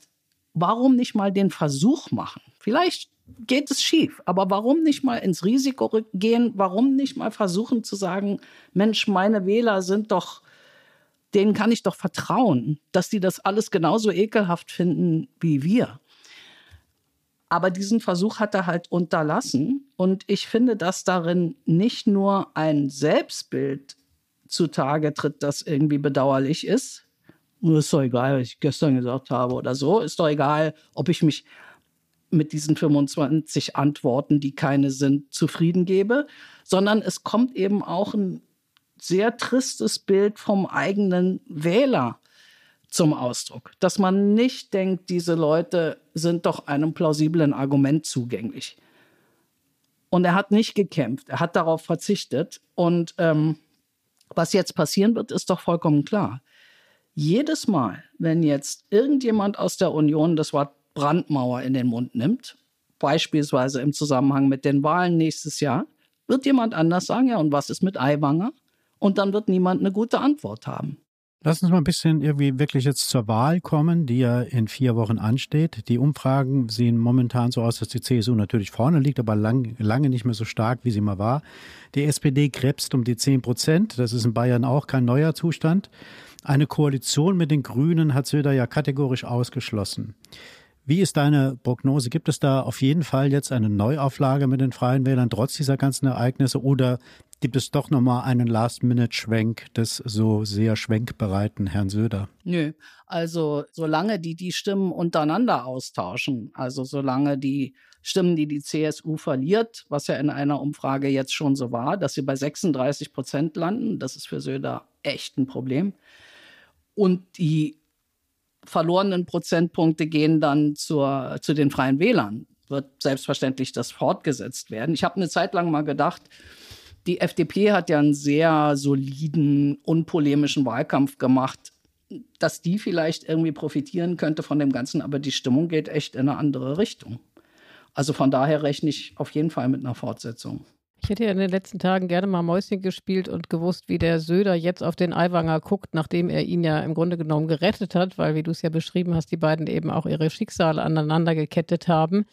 E: warum nicht mal den Versuch machen? Vielleicht geht es schief. Aber warum nicht mal ins Risiko gehen? Warum nicht mal versuchen zu sagen, Mensch, meine Wähler sind doch, denen kann ich doch vertrauen, dass die das alles genauso ekelhaft finden wie wir. Aber diesen Versuch hat er halt unterlassen. Und ich finde, dass darin nicht nur ein Selbstbild zutage tritt, das irgendwie bedauerlich ist. Ist doch egal, was ich gestern gesagt habe oder so. Ist doch egal, ob ich mich mit diesen 25 Antworten, die keine sind, zufrieden gebe, sondern es kommt eben auch ein sehr tristes Bild vom eigenen Wähler zum Ausdruck, dass man nicht denkt, diese Leute sind doch einem plausiblen Argument zugänglich. Und er hat nicht gekämpft, er hat darauf verzichtet. Und ähm, was jetzt passieren wird, ist doch vollkommen klar. Jedes Mal, wenn jetzt irgendjemand aus der Union das Wort Brandmauer in den Mund nimmt, beispielsweise im Zusammenhang mit den Wahlen nächstes Jahr, wird jemand anders sagen, ja, und was ist mit Aiwanger? Und dann wird niemand eine gute Antwort haben.
D: Lass uns mal ein bisschen irgendwie wirklich jetzt zur Wahl kommen, die ja in vier Wochen ansteht. Die Umfragen sehen momentan so aus, dass die CSU natürlich vorne liegt, aber lang, lange nicht mehr so stark, wie sie mal war. Die SPD krebst um die 10 Prozent. Das ist in Bayern auch kein neuer Zustand. Eine Koalition mit den Grünen hat Söder ja kategorisch ausgeschlossen. Wie ist deine Prognose? Gibt es da auf jeden Fall jetzt eine Neuauflage mit den Freien Wählern trotz dieser ganzen Ereignisse oder gibt es doch nochmal einen Last-Minute-Schwenk des so sehr schwenkbereiten Herrn Söder?
E: Nö, also solange die die Stimmen untereinander austauschen, also solange die Stimmen, die die CSU verliert, was ja in einer Umfrage jetzt schon so war, dass sie bei 36 Prozent landen, das ist für Söder echt ein Problem. Und die verlorenen Prozentpunkte gehen dann zur, zu den Freien Wählern. Wird selbstverständlich das fortgesetzt werden. Ich habe eine Zeit lang mal gedacht, die FDP hat ja einen sehr soliden, unpolemischen Wahlkampf gemacht, dass die vielleicht irgendwie profitieren könnte von dem Ganzen, aber die Stimmung geht echt in eine andere Richtung. Also von daher rechne ich auf jeden Fall mit einer Fortsetzung.
C: Ich hätte ja in den letzten Tagen gerne mal Mäuschen gespielt und gewusst, wie der Söder jetzt auf den Aiwanger guckt, nachdem er ihn ja im Grunde genommen gerettet hat, weil, wie du es ja beschrieben hast, die beiden eben auch ihre Schicksale aneinander gekettet haben.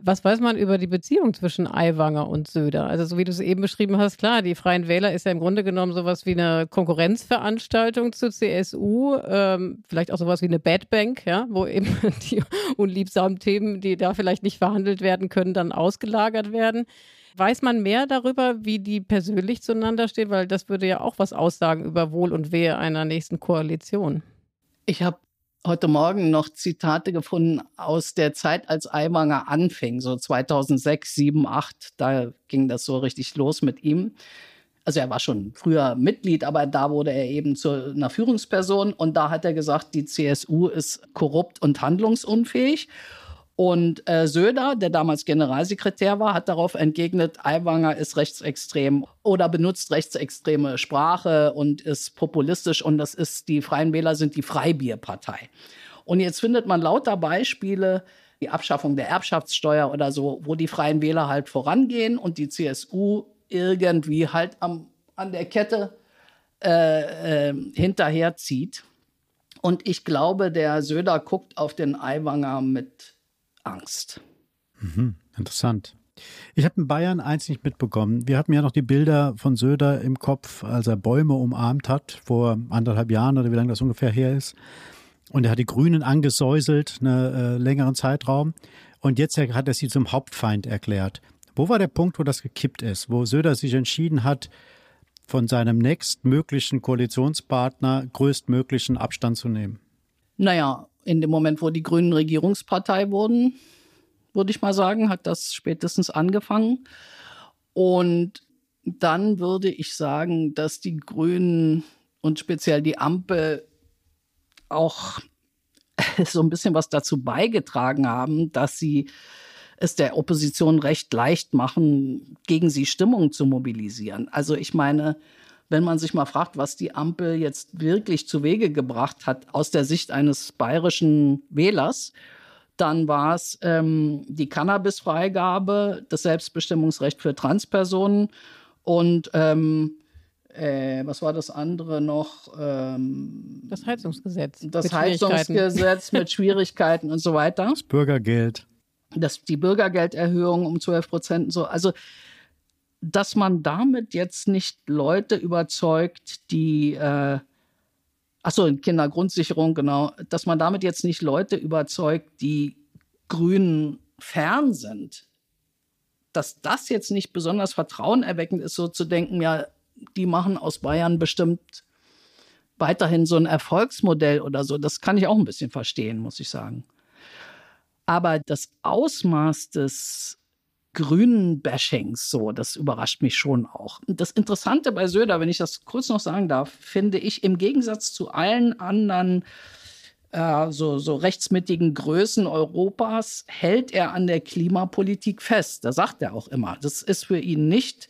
C: Was weiß man über die Beziehung zwischen Aiwanger und Söder? Also, so wie du es eben beschrieben hast, klar, die Freien Wähler ist ja im Grunde genommen sowas wie eine Konkurrenzveranstaltung zur CSU, ähm, vielleicht auch sowas wie eine Bad Bank, ja, wo eben die unliebsamen Themen, die da vielleicht nicht verhandelt werden können, dann ausgelagert werden. Weiß man mehr darüber, wie die persönlich zueinander stehen? Weil das würde ja auch was aussagen über Wohl und Wehe einer nächsten Koalition.
E: Ich habe heute Morgen noch Zitate gefunden aus der Zeit, als Aiwanger anfing, so 2006, 7, 8. Da ging das so richtig los mit ihm. Also er war schon früher Mitglied, aber da wurde er eben zu einer Führungsperson und da hat er gesagt, die CSU ist korrupt und handlungsunfähig. Und äh, Söder, der damals Generalsekretär war, hat darauf entgegnet, Aiwanger ist rechtsextrem oder benutzt rechtsextreme Sprache und ist populistisch und das ist, die Freien Wähler sind die Freibierpartei. Und jetzt findet man lauter Beispiele, die Abschaffung der Erbschaftssteuer oder so, wo die Freien Wähler halt vorangehen und die CSU irgendwie halt am, an der Kette äh, äh, hinterherzieht. Und ich glaube, der Söder guckt auf den Aiwanger mit Angst.
D: Mhm, interessant. Ich habe in Bayern eins nicht mitbekommen. Wir hatten ja noch die Bilder von Söder im Kopf, als er Bäume umarmt hat, vor anderthalb Jahren oder wie lange das ungefähr her ist. Und er hat die Grünen angesäuselt, einen äh, längeren Zeitraum. Und jetzt hat er sie zum Hauptfeind erklärt. Wo war der Punkt, wo das gekippt ist, wo Söder sich entschieden hat, von seinem nächstmöglichen Koalitionspartner größtmöglichen Abstand zu nehmen?
E: Naja, in dem Moment, wo die Grünen Regierungspartei wurden, würde ich mal sagen, hat das spätestens angefangen. Und dann würde ich sagen, dass die Grünen und speziell die Ampel auch so ein bisschen was dazu beigetragen haben, dass sie es der Opposition recht leicht machen, gegen sie Stimmung zu mobilisieren. Also ich meine, wenn man sich mal fragt, was die Ampel jetzt wirklich zu Wege gebracht hat aus der Sicht eines bayerischen Wählers, dann war es ähm, die Cannabisfreigabe, das Selbstbestimmungsrecht für Transpersonen und ähm, äh, was war das andere noch? Ähm,
C: das Heizungsgesetz.
E: Das mit Heizungsgesetz mit Schwierigkeiten und so weiter.
D: Das Bürgergeld.
E: Das, die Bürgergelderhöhung um 12 Prozent und so. Also dass man damit jetzt nicht Leute überzeugt, die, äh, achso, Kindergrundsicherung, genau, dass man damit jetzt nicht Leute überzeugt, die Grünen fern sind. Dass das jetzt nicht besonders vertrauenerweckend ist, so zu denken, ja, die machen aus Bayern bestimmt weiterhin so ein Erfolgsmodell oder so, das kann ich auch ein bisschen verstehen, muss ich sagen. Aber das Ausmaß des grünen Bashings. So, das überrascht mich schon auch. Das Interessante bei Söder, wenn ich das kurz noch sagen darf, finde ich im Gegensatz zu allen anderen äh, so, so rechtsmittigen Größen Europas, hält er an der Klimapolitik fest. Da sagt er auch immer. Das ist für ihn nicht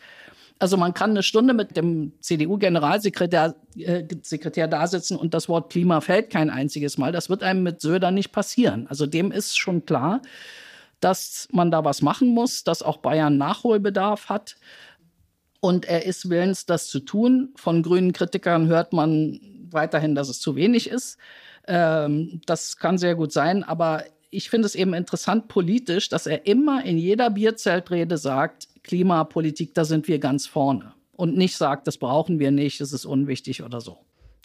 E: also man kann eine Stunde mit dem CDU-Generalsekretär äh, Sekretär da sitzen und das Wort Klima fällt kein einziges Mal. Das wird einem mit Söder nicht passieren. Also dem ist schon klar, dass man da was machen muss, dass auch Bayern Nachholbedarf hat. Und er ist willens, das zu tun. Von grünen Kritikern hört man weiterhin, dass es zu wenig ist. Ähm, das kann sehr gut sein, aber ich finde es eben interessant politisch, dass er immer in jeder Bierzeltrede sagt, Klimapolitik, da sind wir ganz vorne. Und nicht sagt, das brauchen wir nicht, das ist unwichtig oder so.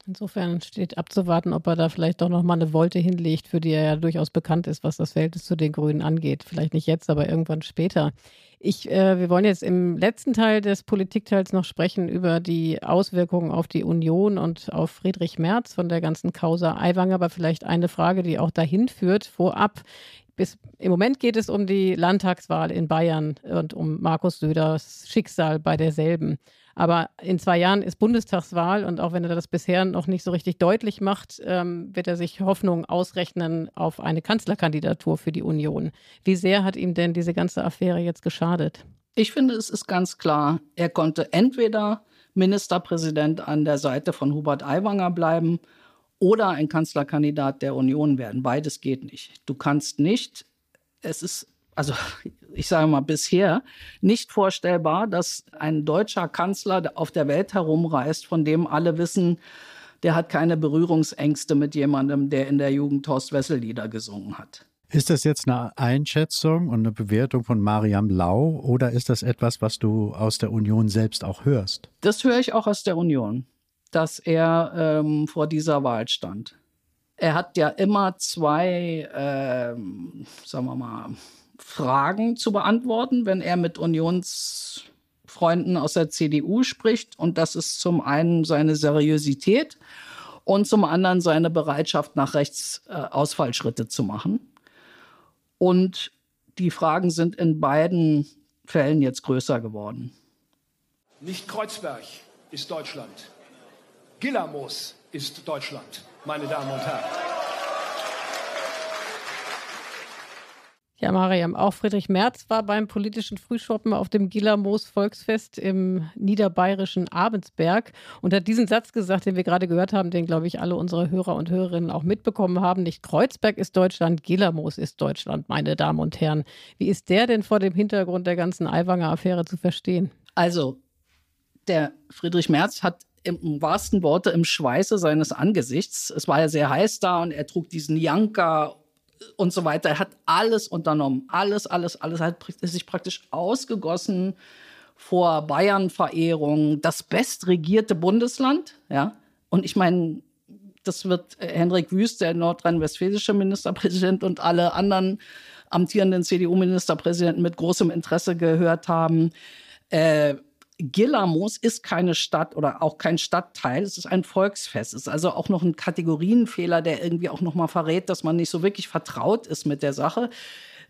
C: Insofern steht abzuwarten, ob er da vielleicht doch noch mal eine Wolte hinlegt, für die er ja durchaus bekannt ist, was das Verhältnis zu den Grünen angeht. Vielleicht nicht jetzt, aber irgendwann später. Ich, äh, wir wollen jetzt im letzten Teil des Politikteils noch sprechen über die Auswirkungen auf die Union und auf Friedrich Merz von der ganzen Causa Aiwanger. Aber vielleicht eine Frage, die auch dahin führt, vorab. Bis, Im Moment geht es um die Landtagswahl in Bayern und um Markus Söders Schicksal bei derselben. Aber in zwei Jahren ist Bundestagswahl und auch wenn er das bisher noch nicht so richtig deutlich macht, ähm, wird er sich Hoffnung ausrechnen auf eine Kanzlerkandidatur für die Union. Wie sehr hat ihm denn diese ganze Affäre jetzt geschadet?
E: Ich finde, es ist ganz klar, er konnte entweder Ministerpräsident an der Seite von Hubert Aiwanger bleiben oder ein Kanzlerkandidat der Union werden. Beides geht nicht. Du kannst nicht, es ist also ich sage mal bisher, nicht vorstellbar, dass ein deutscher Kanzler auf der Welt herumreist, von dem alle wissen, der hat keine Berührungsängste mit jemandem, der in der Jugend Horst Wessel Lieder gesungen hat.
D: Ist das jetzt eine Einschätzung und eine Bewertung von Mariam Lau oder ist das etwas, was du aus der Union selbst auch hörst?
E: Das höre ich auch aus der Union, dass er ähm, vor dieser Wahl stand. Er hat ja immer zwei, ähm, sagen wir mal, Fragen zu beantworten, wenn er mit Unionsfreunden aus der CDU spricht. Und das ist zum einen seine Seriosität und zum anderen seine Bereitschaft, nach rechts äh, Ausfallschritte zu machen. Und die Fragen sind in beiden Fällen jetzt größer geworden.
G: Nicht Kreuzberg ist Deutschland. Gillamos ist Deutschland, meine Damen und Herren.
C: Ja, Mariam, auch Friedrich Merz war beim politischen Frühschoppen auf dem Gillermoos Volksfest im niederbayerischen Abendsberg und hat diesen Satz gesagt, den wir gerade gehört haben, den, glaube ich, alle unsere Hörer und Hörerinnen auch mitbekommen haben. Nicht Kreuzberg ist Deutschland, Gillermoos ist Deutschland, meine Damen und Herren. Wie ist der denn vor dem Hintergrund der ganzen Aiwanger-Affäre zu verstehen?
E: Also, der Friedrich Merz hat im wahrsten Worte im Schweiße seines Angesichts. Es war ja sehr heiß da und er trug diesen Janka und so weiter. Er hat alles unternommen. Alles, alles, alles. Er hat sich praktisch ausgegossen vor Bayern-Verehrung. Das bestregierte Bundesland, ja. Und ich meine, das wird Hendrik Wüst, der nordrhein-westfälische Ministerpräsident und alle anderen amtierenden CDU-Ministerpräsidenten mit großem Interesse gehört haben. Äh, Gillamos ist keine Stadt oder auch kein Stadtteil, es ist ein Volksfest. Es ist also auch noch ein Kategorienfehler, der irgendwie auch noch mal verrät, dass man nicht so wirklich vertraut ist mit der Sache.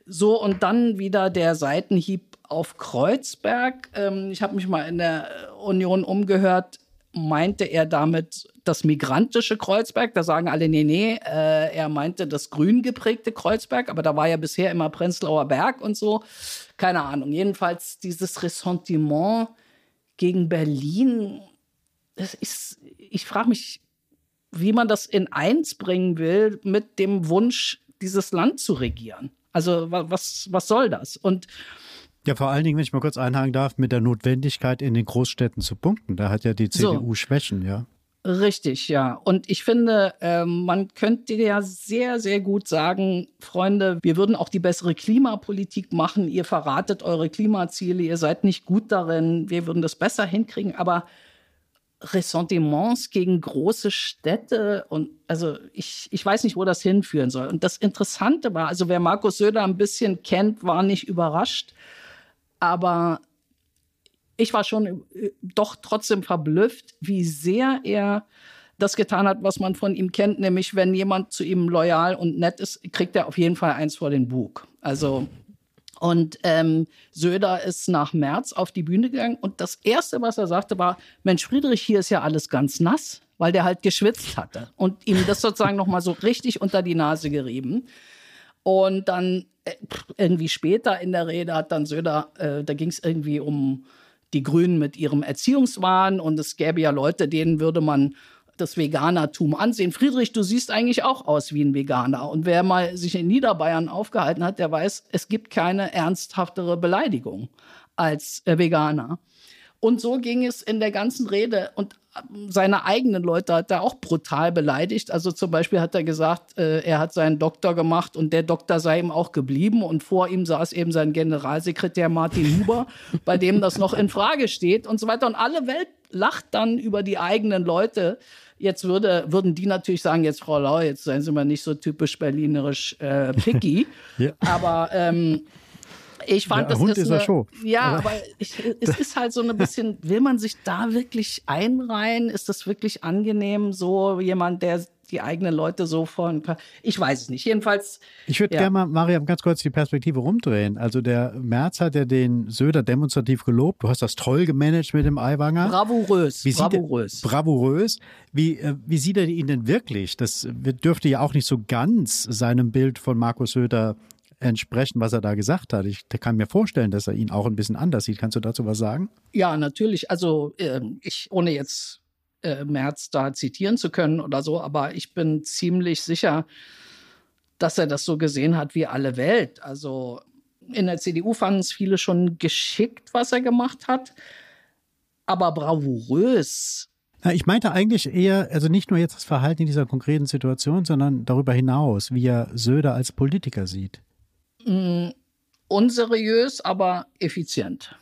E: So, und dann wieder der Seitenhieb auf Kreuzberg. Ähm, ich habe mich mal in der Union umgehört. Meinte er damit das migrantische Kreuzberg? Da sagen alle, nee, nee, äh, er meinte das grün geprägte Kreuzberg, aber da war ja bisher immer Prenzlauer Berg und so. Keine Ahnung. Jedenfalls dieses Ressentiment gegen Berlin, das ist, ich frage mich, wie man das in eins bringen will mit dem Wunsch, dieses Land zu regieren. Also was, was soll das? Und
D: ja, vor allen Dingen, wenn ich mal kurz einhaken darf, mit der Notwendigkeit, in den Großstädten zu punkten. Da hat ja die CDU so. Schwächen, ja.
E: Richtig, ja. Und ich finde, äh, man könnte ja sehr, sehr gut sagen, Freunde, wir würden auch die bessere Klimapolitik machen. Ihr verratet eure Klimaziele, ihr seid nicht gut darin, wir würden das besser hinkriegen. Aber Ressentiments gegen große Städte und also ich, ich weiß nicht, wo das hinführen soll. Und das Interessante war, also wer Markus Söder ein bisschen kennt, war nicht überrascht. Aber ich war schon äh, doch trotzdem verblüfft, wie sehr er das getan hat, was man von ihm kennt, nämlich wenn jemand zu ihm loyal und nett ist, kriegt er auf jeden Fall eins vor den Bug. Also und ähm, Söder ist nach März auf die Bühne gegangen und das Erste, was er sagte, war, Mensch, Friedrich, hier ist ja alles ganz nass, weil der halt geschwitzt hatte und ihm das sozusagen nochmal so richtig unter die Nase gerieben. Und dann äh, irgendwie später in der Rede hat dann Söder, äh, da ging es irgendwie um die Grünen mit ihrem Erziehungswahn und es gäbe ja Leute, denen würde man das Veganertum ansehen. Friedrich, du siehst eigentlich auch aus wie ein Veganer. Und wer mal sich in Niederbayern aufgehalten hat, der weiß, es gibt keine ernsthaftere Beleidigung als äh, Veganer. Und so ging es in der ganzen Rede. Und seine eigenen Leute hat er auch brutal beleidigt. Also zum Beispiel hat er gesagt, äh, er hat seinen Doktor gemacht und der Doktor sei ihm auch geblieben. Und vor ihm saß eben sein Generalsekretär Martin Huber, bei dem das noch in Frage steht und so weiter. Und alle Welt lacht dann über die eigenen Leute. Jetzt würde, würden die natürlich sagen, jetzt Frau Lau, jetzt seien Sie mal nicht so typisch berlinerisch äh, picky. ja. Aber ähm, ich fand,
D: ja,
E: das
D: Hund
E: ist,
D: ist
E: eine,
D: schon.
E: Ja, aber ich, es ist halt so ein bisschen, will man sich da wirklich einreihen? Ist das wirklich angenehm, so jemand, der die eigenen Leute so von. Ich weiß es nicht. Jedenfalls.
D: Ich würde ja. gerne mal, Mariam, ganz kurz die Perspektive rumdrehen. Also der Merz hat ja den Söder demonstrativ gelobt. Du hast das toll gemanagt mit dem Aiwanger.
E: Bravourös.
D: Wie bravourös. Er, bravourös. Wie, äh, wie sieht er ihn denn wirklich? Das dürfte ja auch nicht so ganz seinem Bild von Markus Söder entsprechen, was er da gesagt hat. Ich kann mir vorstellen, dass er ihn auch ein bisschen anders sieht. Kannst du dazu was sagen?
E: Ja, natürlich. Also äh, ich, ohne jetzt äh, Merz da zitieren zu können oder so, aber ich bin ziemlich sicher, dass er das so gesehen hat wie alle Welt. Also in der CDU fanden es viele schon geschickt, was er gemacht hat, aber bravourös.
D: Na, ich meinte eigentlich eher, also nicht nur jetzt das Verhalten in dieser konkreten Situation, sondern darüber hinaus, wie er Söder als Politiker sieht.
E: Mm, unseriös, aber effizient.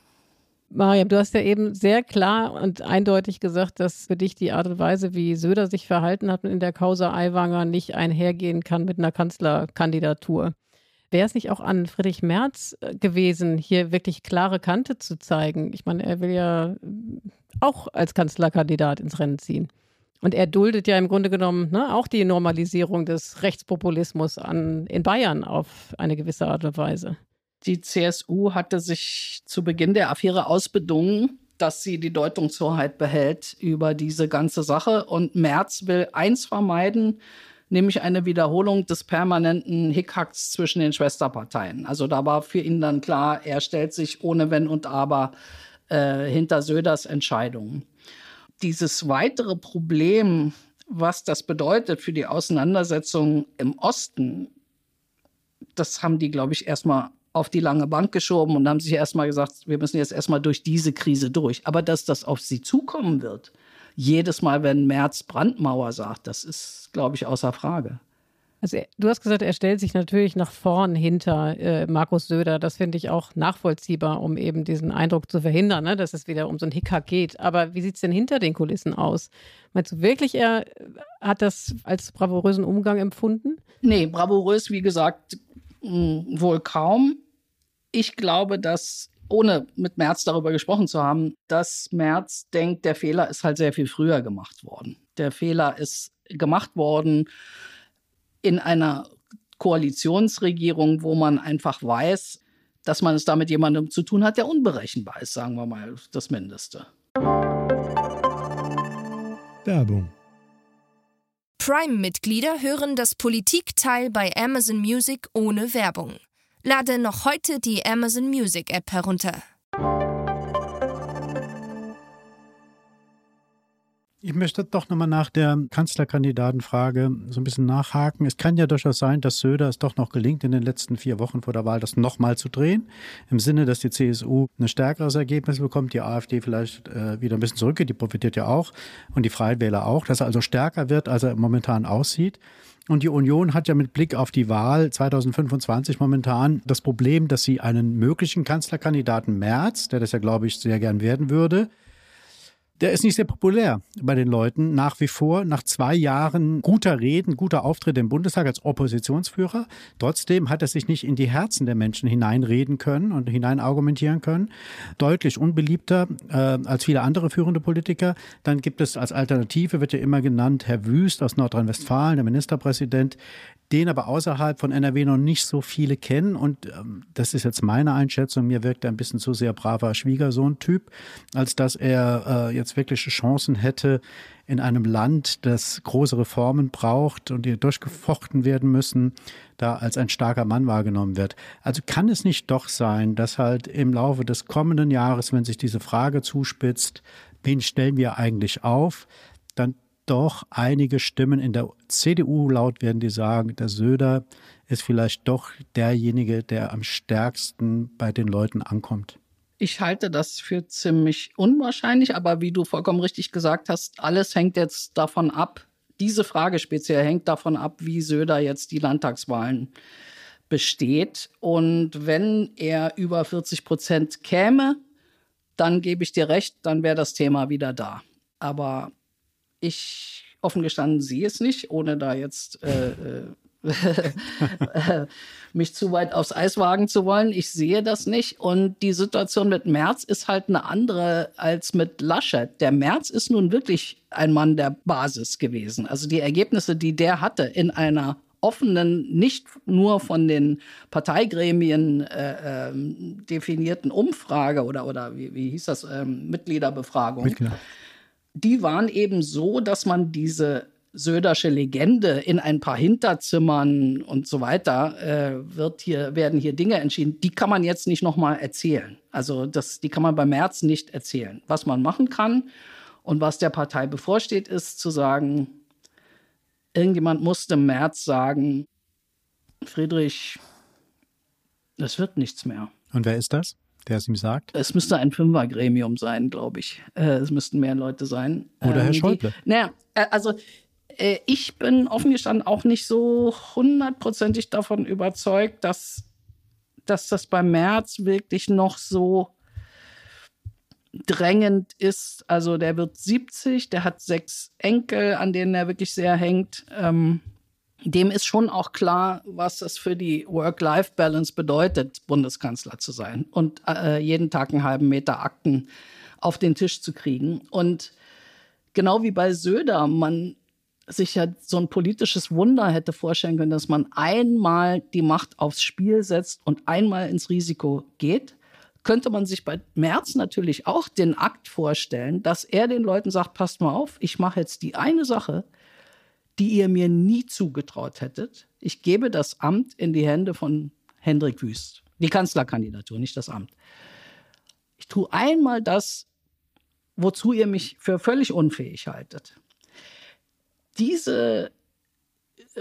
C: Mariam, du hast ja eben sehr klar und eindeutig gesagt, dass für dich die Art und Weise, wie Söder sich verhalten hat in der Causa Aiwanger, nicht einhergehen kann mit einer Kanzlerkandidatur. Wäre es nicht auch an Friedrich Merz äh, gewesen, hier wirklich klare Kante zu zeigen? Ich meine, er will ja auch als Kanzlerkandidat ins Rennen ziehen. Und er duldet ja im Grunde genommen ne, auch die Normalisierung des Rechtspopulismus an, in Bayern auf eine gewisse Art und Weise.
E: Die CSU hatte sich zu Beginn der Affäre ausbedungen, dass sie die Deutungshoheit behält über diese ganze Sache. Und Merz will eins vermeiden, nämlich eine Wiederholung des permanenten Hickhacks zwischen den Schwesterparteien. Also da war für ihn dann klar, er stellt sich ohne Wenn und Aber äh, hinter Söders Entscheidungen dieses weitere Problem, was das bedeutet für die Auseinandersetzung im Osten, das haben die, glaube ich, erstmal auf die lange Bank geschoben und haben sich erstmal gesagt, wir müssen jetzt erstmal durch diese Krise durch. Aber dass das auf sie zukommen wird, jedes Mal, wenn Merz Brandmauer sagt, das ist, glaube ich, außer Frage.
C: Also du hast gesagt, er stellt sich natürlich nach vorn hinter äh, Markus Söder. Das finde ich auch nachvollziehbar, um eben diesen Eindruck zu verhindern, ne, dass es wieder um so ein Hickhack geht. Aber wie sieht es denn hinter den Kulissen aus? Meinst du wirklich, er hat das als bravourösen Umgang empfunden?
E: Nee, bravourös, wie gesagt, mh, wohl kaum. Ich glaube, dass ohne mit Merz darüber gesprochen zu haben, dass Merz denkt, der Fehler ist halt sehr viel früher gemacht worden. Der Fehler ist gemacht worden in einer Koalitionsregierung, wo man einfach weiß, dass man es da mit jemandem zu tun hat, der unberechenbar ist, sagen wir mal das Mindeste.
H: Werbung. Prime-Mitglieder hören das Politikteil bei Amazon Music ohne Werbung. Lade noch heute die Amazon Music App herunter.
D: Ich möchte doch nochmal nach der Kanzlerkandidatenfrage so ein bisschen nachhaken. Es kann ja durchaus sein, dass Söder es doch noch gelingt, in den letzten vier Wochen vor der Wahl das nochmal zu drehen. Im Sinne, dass die CSU ein stärkeres Ergebnis bekommt, die AfD vielleicht äh, wieder ein bisschen zurückgeht, die profitiert ja auch und die Freien Wähler auch, dass er also stärker wird, als er momentan aussieht. Und die Union hat ja mit Blick auf die Wahl 2025 momentan das Problem, dass sie einen möglichen Kanzlerkandidaten Merz, der das ja, glaube ich, sehr gern werden würde, der ist nicht sehr populär bei den Leuten nach wie vor. Nach zwei Jahren guter Reden, guter Auftritt im Bundestag als Oppositionsführer. Trotzdem hat er sich nicht in die Herzen der Menschen hineinreden können und hineinargumentieren können. Deutlich unbeliebter äh, als viele andere führende Politiker. Dann gibt es als Alternative, wird ja immer genannt, Herr Wüst aus Nordrhein-Westfalen, der Ministerpräsident, den aber außerhalb von NRW noch nicht so viele kennen. Und ähm, das ist jetzt meine Einschätzung. Mir wirkt er ein bisschen zu sehr braver Schwiegersohn-Typ, als dass er äh, jetzt wirkliche Chancen hätte, in einem Land, das große Reformen braucht und die durchgefochten werden müssen, da als ein starker Mann wahrgenommen wird. Also kann es nicht doch sein, dass halt im Laufe des kommenden Jahres, wenn sich diese Frage zuspitzt, wen stellen wir eigentlich auf, dann doch einige Stimmen in der CDU laut werden, die sagen, der Söder ist vielleicht doch derjenige, der am stärksten bei den Leuten ankommt.
E: Ich halte das für ziemlich unwahrscheinlich, aber wie du vollkommen richtig gesagt hast, alles hängt jetzt davon ab, diese Frage speziell hängt davon ab, wie Söder jetzt die Landtagswahlen besteht. Und wenn er über 40 Prozent käme, dann gebe ich dir recht, dann wäre das Thema wieder da. Aber ich offen gestanden sehe es nicht, ohne da jetzt äh, äh mich zu weit aufs Eis wagen zu wollen. Ich sehe das nicht. Und die Situation mit Merz ist halt eine andere als mit Laschet. Der Merz ist nun wirklich ein Mann der Basis gewesen. Also die Ergebnisse, die der hatte in einer offenen, nicht nur von den Parteigremien äh, äh, definierten Umfrage oder, oder wie, wie hieß das, ähm, Mitgliederbefragung, Mitglieder. die waren eben so, dass man diese Södersche Legende in ein paar Hinterzimmern und so weiter äh, wird hier, werden hier Dinge entschieden, die kann man jetzt nicht nochmal erzählen. Also das, die kann man bei März nicht erzählen. Was man machen kann und was der Partei bevorsteht, ist zu sagen, irgendjemand musste im März sagen, Friedrich, es wird nichts mehr.
D: Und wer ist das? der es ihm sagt?
E: Es müsste ein Fünfergremium sein, glaube ich. Äh, es müssten mehr Leute sein.
D: Oder Herr ähm, Schäuble.
E: naja, äh, also äh, ich bin offen gestanden auch nicht so hundertprozentig davon überzeugt, dass, dass das beim März wirklich noch so drängend ist. Also der wird 70, der hat sechs Enkel, an denen er wirklich sehr hängt. Ähm, dem ist schon auch klar, was das für die Work-Life-Balance bedeutet, Bundeskanzler zu sein und äh, jeden Tag einen halben Meter Akten auf den Tisch zu kriegen. Und genau wie bei Söder, man sich ja so ein politisches Wunder hätte vorstellen können, dass man einmal die Macht aufs Spiel setzt und einmal ins Risiko geht, könnte man sich bei Merz natürlich auch den Akt vorstellen, dass er den Leuten sagt, passt mal auf, ich mache jetzt die eine Sache, die ihr mir nie zugetraut hättet. Ich gebe das Amt in die Hände von Hendrik Wüst. Die Kanzlerkandidatur, nicht das Amt. Ich tue einmal das, wozu ihr mich für völlig unfähig haltet diese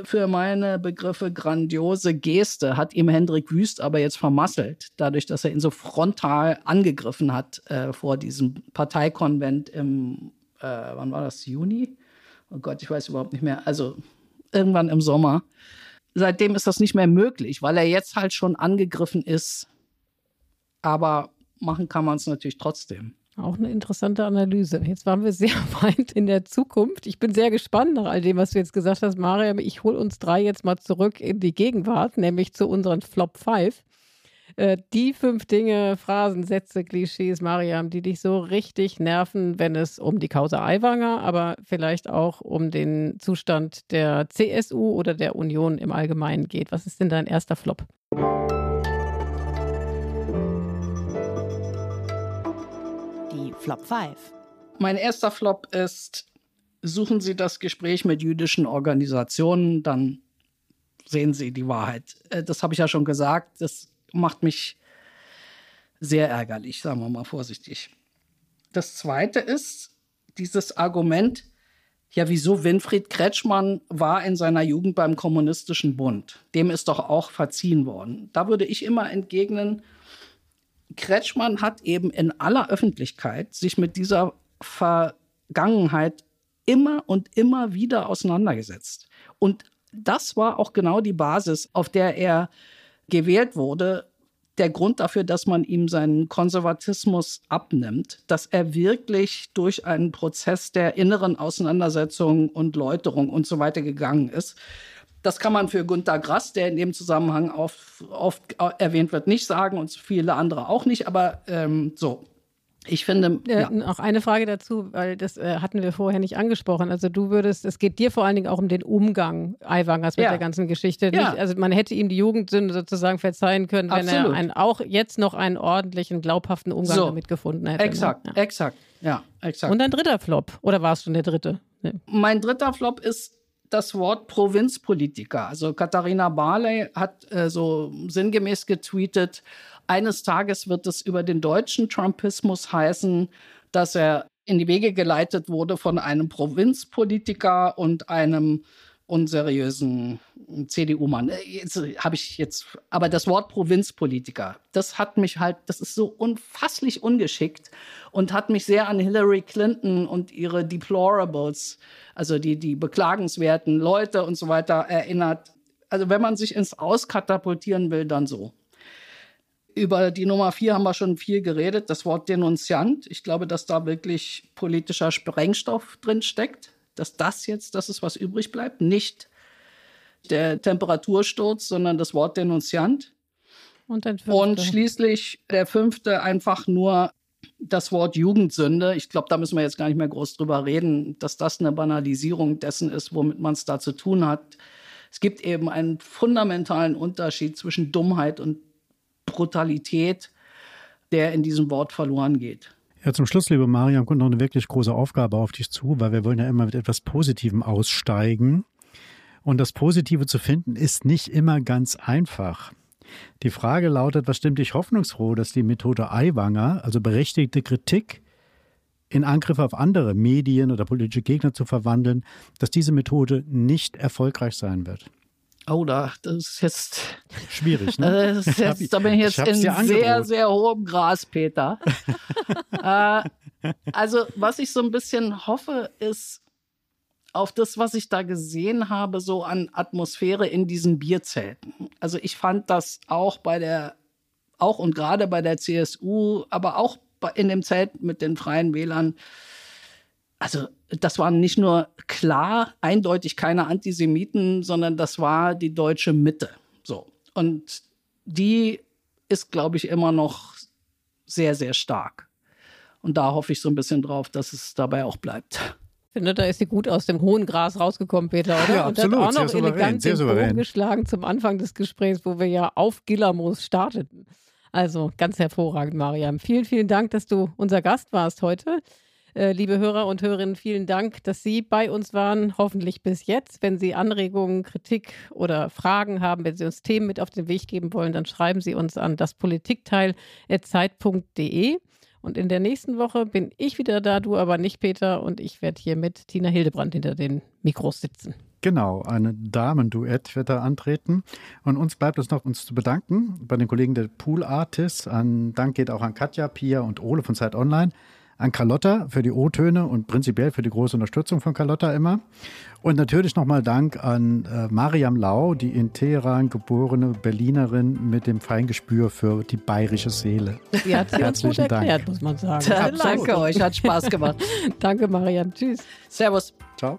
E: für meine Begriffe grandiose Geste hat ihm Hendrik Wüst aber jetzt vermasselt, dadurch, dass er ihn so frontal angegriffen hat äh, vor diesem Parteikonvent im, äh, wann war das, Juni? Oh Gott, ich weiß überhaupt nicht mehr. Also irgendwann im Sommer. Seitdem ist das nicht mehr möglich, weil er jetzt halt schon angegriffen ist. Aber machen kann man es natürlich trotzdem.
C: Auch eine interessante Analyse. Jetzt waren wir sehr weit in der Zukunft. Ich bin sehr gespannt nach all dem, was du jetzt gesagt hast, Mariam. Ich hole uns drei jetzt mal zurück in die Gegenwart, nämlich zu unseren Flop 5. Äh, die fünf Dinge, Phrasen, Sätze, Klischees, Mariam, die dich so richtig nerven, wenn es um die Causa Aiwanger, aber vielleicht auch um den Zustand der CSU oder der Union im Allgemeinen geht. Was ist denn dein erster Flop?
A: Flop 5.
E: Mein erster Flop ist, suchen Sie das Gespräch mit jüdischen Organisationen, dann sehen Sie die Wahrheit. Äh, das habe ich ja schon gesagt. Das macht mich sehr ärgerlich, sagen wir mal vorsichtig. Das zweite ist dieses Argument, ja, wieso Winfried Kretschmann war in seiner Jugend beim Kommunistischen Bund? Dem ist doch auch verziehen worden. Da würde ich immer entgegnen, Kretschmann hat eben in aller Öffentlichkeit sich mit dieser Vergangenheit immer und immer wieder auseinandergesetzt. Und das war auch genau die Basis, auf der er gewählt wurde. Der Grund dafür, dass man ihm seinen Konservatismus abnimmt, dass er wirklich durch einen Prozess der inneren Auseinandersetzung und Läuterung und so weiter gegangen ist. Das kann man für Günter Grass, der in dem Zusammenhang oft, oft erwähnt wird, nicht sagen und viele andere auch nicht. Aber ähm, so, ich finde.
C: Ja. Äh, noch eine Frage dazu, weil das äh, hatten wir vorher nicht angesprochen. Also du würdest, es geht dir vor allen Dingen auch um den Umgang Aiwangers mit ja. der ganzen Geschichte. Ja. Nicht, also man hätte ihm die Jugendsünde sozusagen verzeihen können, wenn Absolut. er einen, auch jetzt noch einen ordentlichen, glaubhaften Umgang so. damit gefunden hätte.
E: Ne? Exakt, ne? ja. exakt. Ja, exakt.
C: Und ein dritter Flop. Oder war es schon der dritte?
E: Nee. Mein dritter Flop ist das Wort Provinzpolitiker. Also Katharina Barley hat äh, so sinngemäß getweetet, eines Tages wird es über den deutschen Trumpismus heißen, dass er in die Wege geleitet wurde von einem Provinzpolitiker und einem unseriösen CDU-Mann. Äh, jetzt habe ich jetzt, aber das Wort Provinzpolitiker, das hat mich halt, das ist so unfasslich ungeschickt und hat mich sehr an Hillary Clinton und ihre Deplorables, also die, die beklagenswerten Leute und so weiter erinnert. Also wenn man sich ins Auskatapultieren will, dann so. Über die Nummer vier haben wir schon viel geredet, das Wort Denunziant. Ich glaube, dass da wirklich politischer Sprengstoff drin steckt, dass das jetzt, das ist was übrig bleibt, nicht der Temperatursturz, sondern das Wort Denunziant. Und, und schließlich der fünfte einfach nur das Wort Jugendsünde. Ich glaube, da müssen wir jetzt gar nicht mehr groß drüber reden, dass das eine Banalisierung dessen ist, womit man es da zu tun hat. Es gibt eben einen fundamentalen Unterschied zwischen Dummheit und Brutalität, der in diesem Wort verloren geht.
D: Ja, zum Schluss, liebe Mariam, kommt noch eine wirklich große Aufgabe auf dich zu, weil wir wollen ja immer mit etwas Positivem aussteigen. Und das Positive zu finden ist nicht immer ganz einfach. Die Frage lautet, was stimmt dich hoffnungsfroh, dass die Methode Aiwanger, also berechtigte Kritik, in Angriff auf andere Medien oder politische Gegner zu verwandeln, dass diese Methode nicht erfolgreich sein wird?
E: Oh, da, das ist jetzt
D: schwierig. Ne?
E: Das ist jetzt, da bin ich jetzt ich in sehr, sehr hohem Gras, Peter. äh, also, was ich so ein bisschen hoffe, ist auf das, was ich da gesehen habe, so an Atmosphäre in diesen Bierzelten. Also, ich fand das auch bei der, auch und gerade bei der CSU, aber auch in dem Zelt mit den Freien Wählern, also das waren nicht nur klar, eindeutig keine Antisemiten, sondern das war die deutsche Mitte. So. Und die ist, glaube ich, immer noch sehr, sehr stark. Und da hoffe ich so ein bisschen drauf, dass es dabei auch bleibt.
C: Ich finde, da ist sie gut aus dem hohen Gras rausgekommen, Peter, oder?
D: Ja, absolut.
C: Und hat auch noch
D: sehr
C: elegant
D: sehr
C: den Bogen geschlagen zum Anfang des Gesprächs, wo wir ja auf Gillermoos starteten. Also ganz hervorragend, Mariam. Vielen, vielen Dank, dass du unser Gast warst heute. Äh, liebe Hörer und Hörerinnen, vielen Dank, dass Sie bei uns waren, hoffentlich bis jetzt. Wenn Sie Anregungen, Kritik oder Fragen haben, wenn Sie uns Themen mit auf den Weg geben wollen, dann schreiben Sie uns an daspolitikteil.zeit.de. Und in der nächsten Woche bin ich wieder da, du aber nicht, Peter. Und ich werde hier mit Tina Hildebrand hinter den Mikros sitzen.
D: Genau, eine Damenduett wird da antreten. Und uns bleibt es noch, uns zu bedanken bei den Kollegen der Pool Artists. Ein Dank geht auch an Katja, Pia und Ole von Zeit Online an Carlotta für die O-Töne und prinzipiell für die große Unterstützung von Carlotta immer. Und natürlich nochmal Dank an äh, Mariam Lau, die in Teheran geborene Berlinerin mit dem Feingespür für die bayerische Seele.
C: Sie hat sie uns gut erklärt, Dank. muss man sagen.
E: Ja, danke euch, hat Spaß gemacht.
C: danke, Mariam. Tschüss.
E: Servus.
D: Ciao.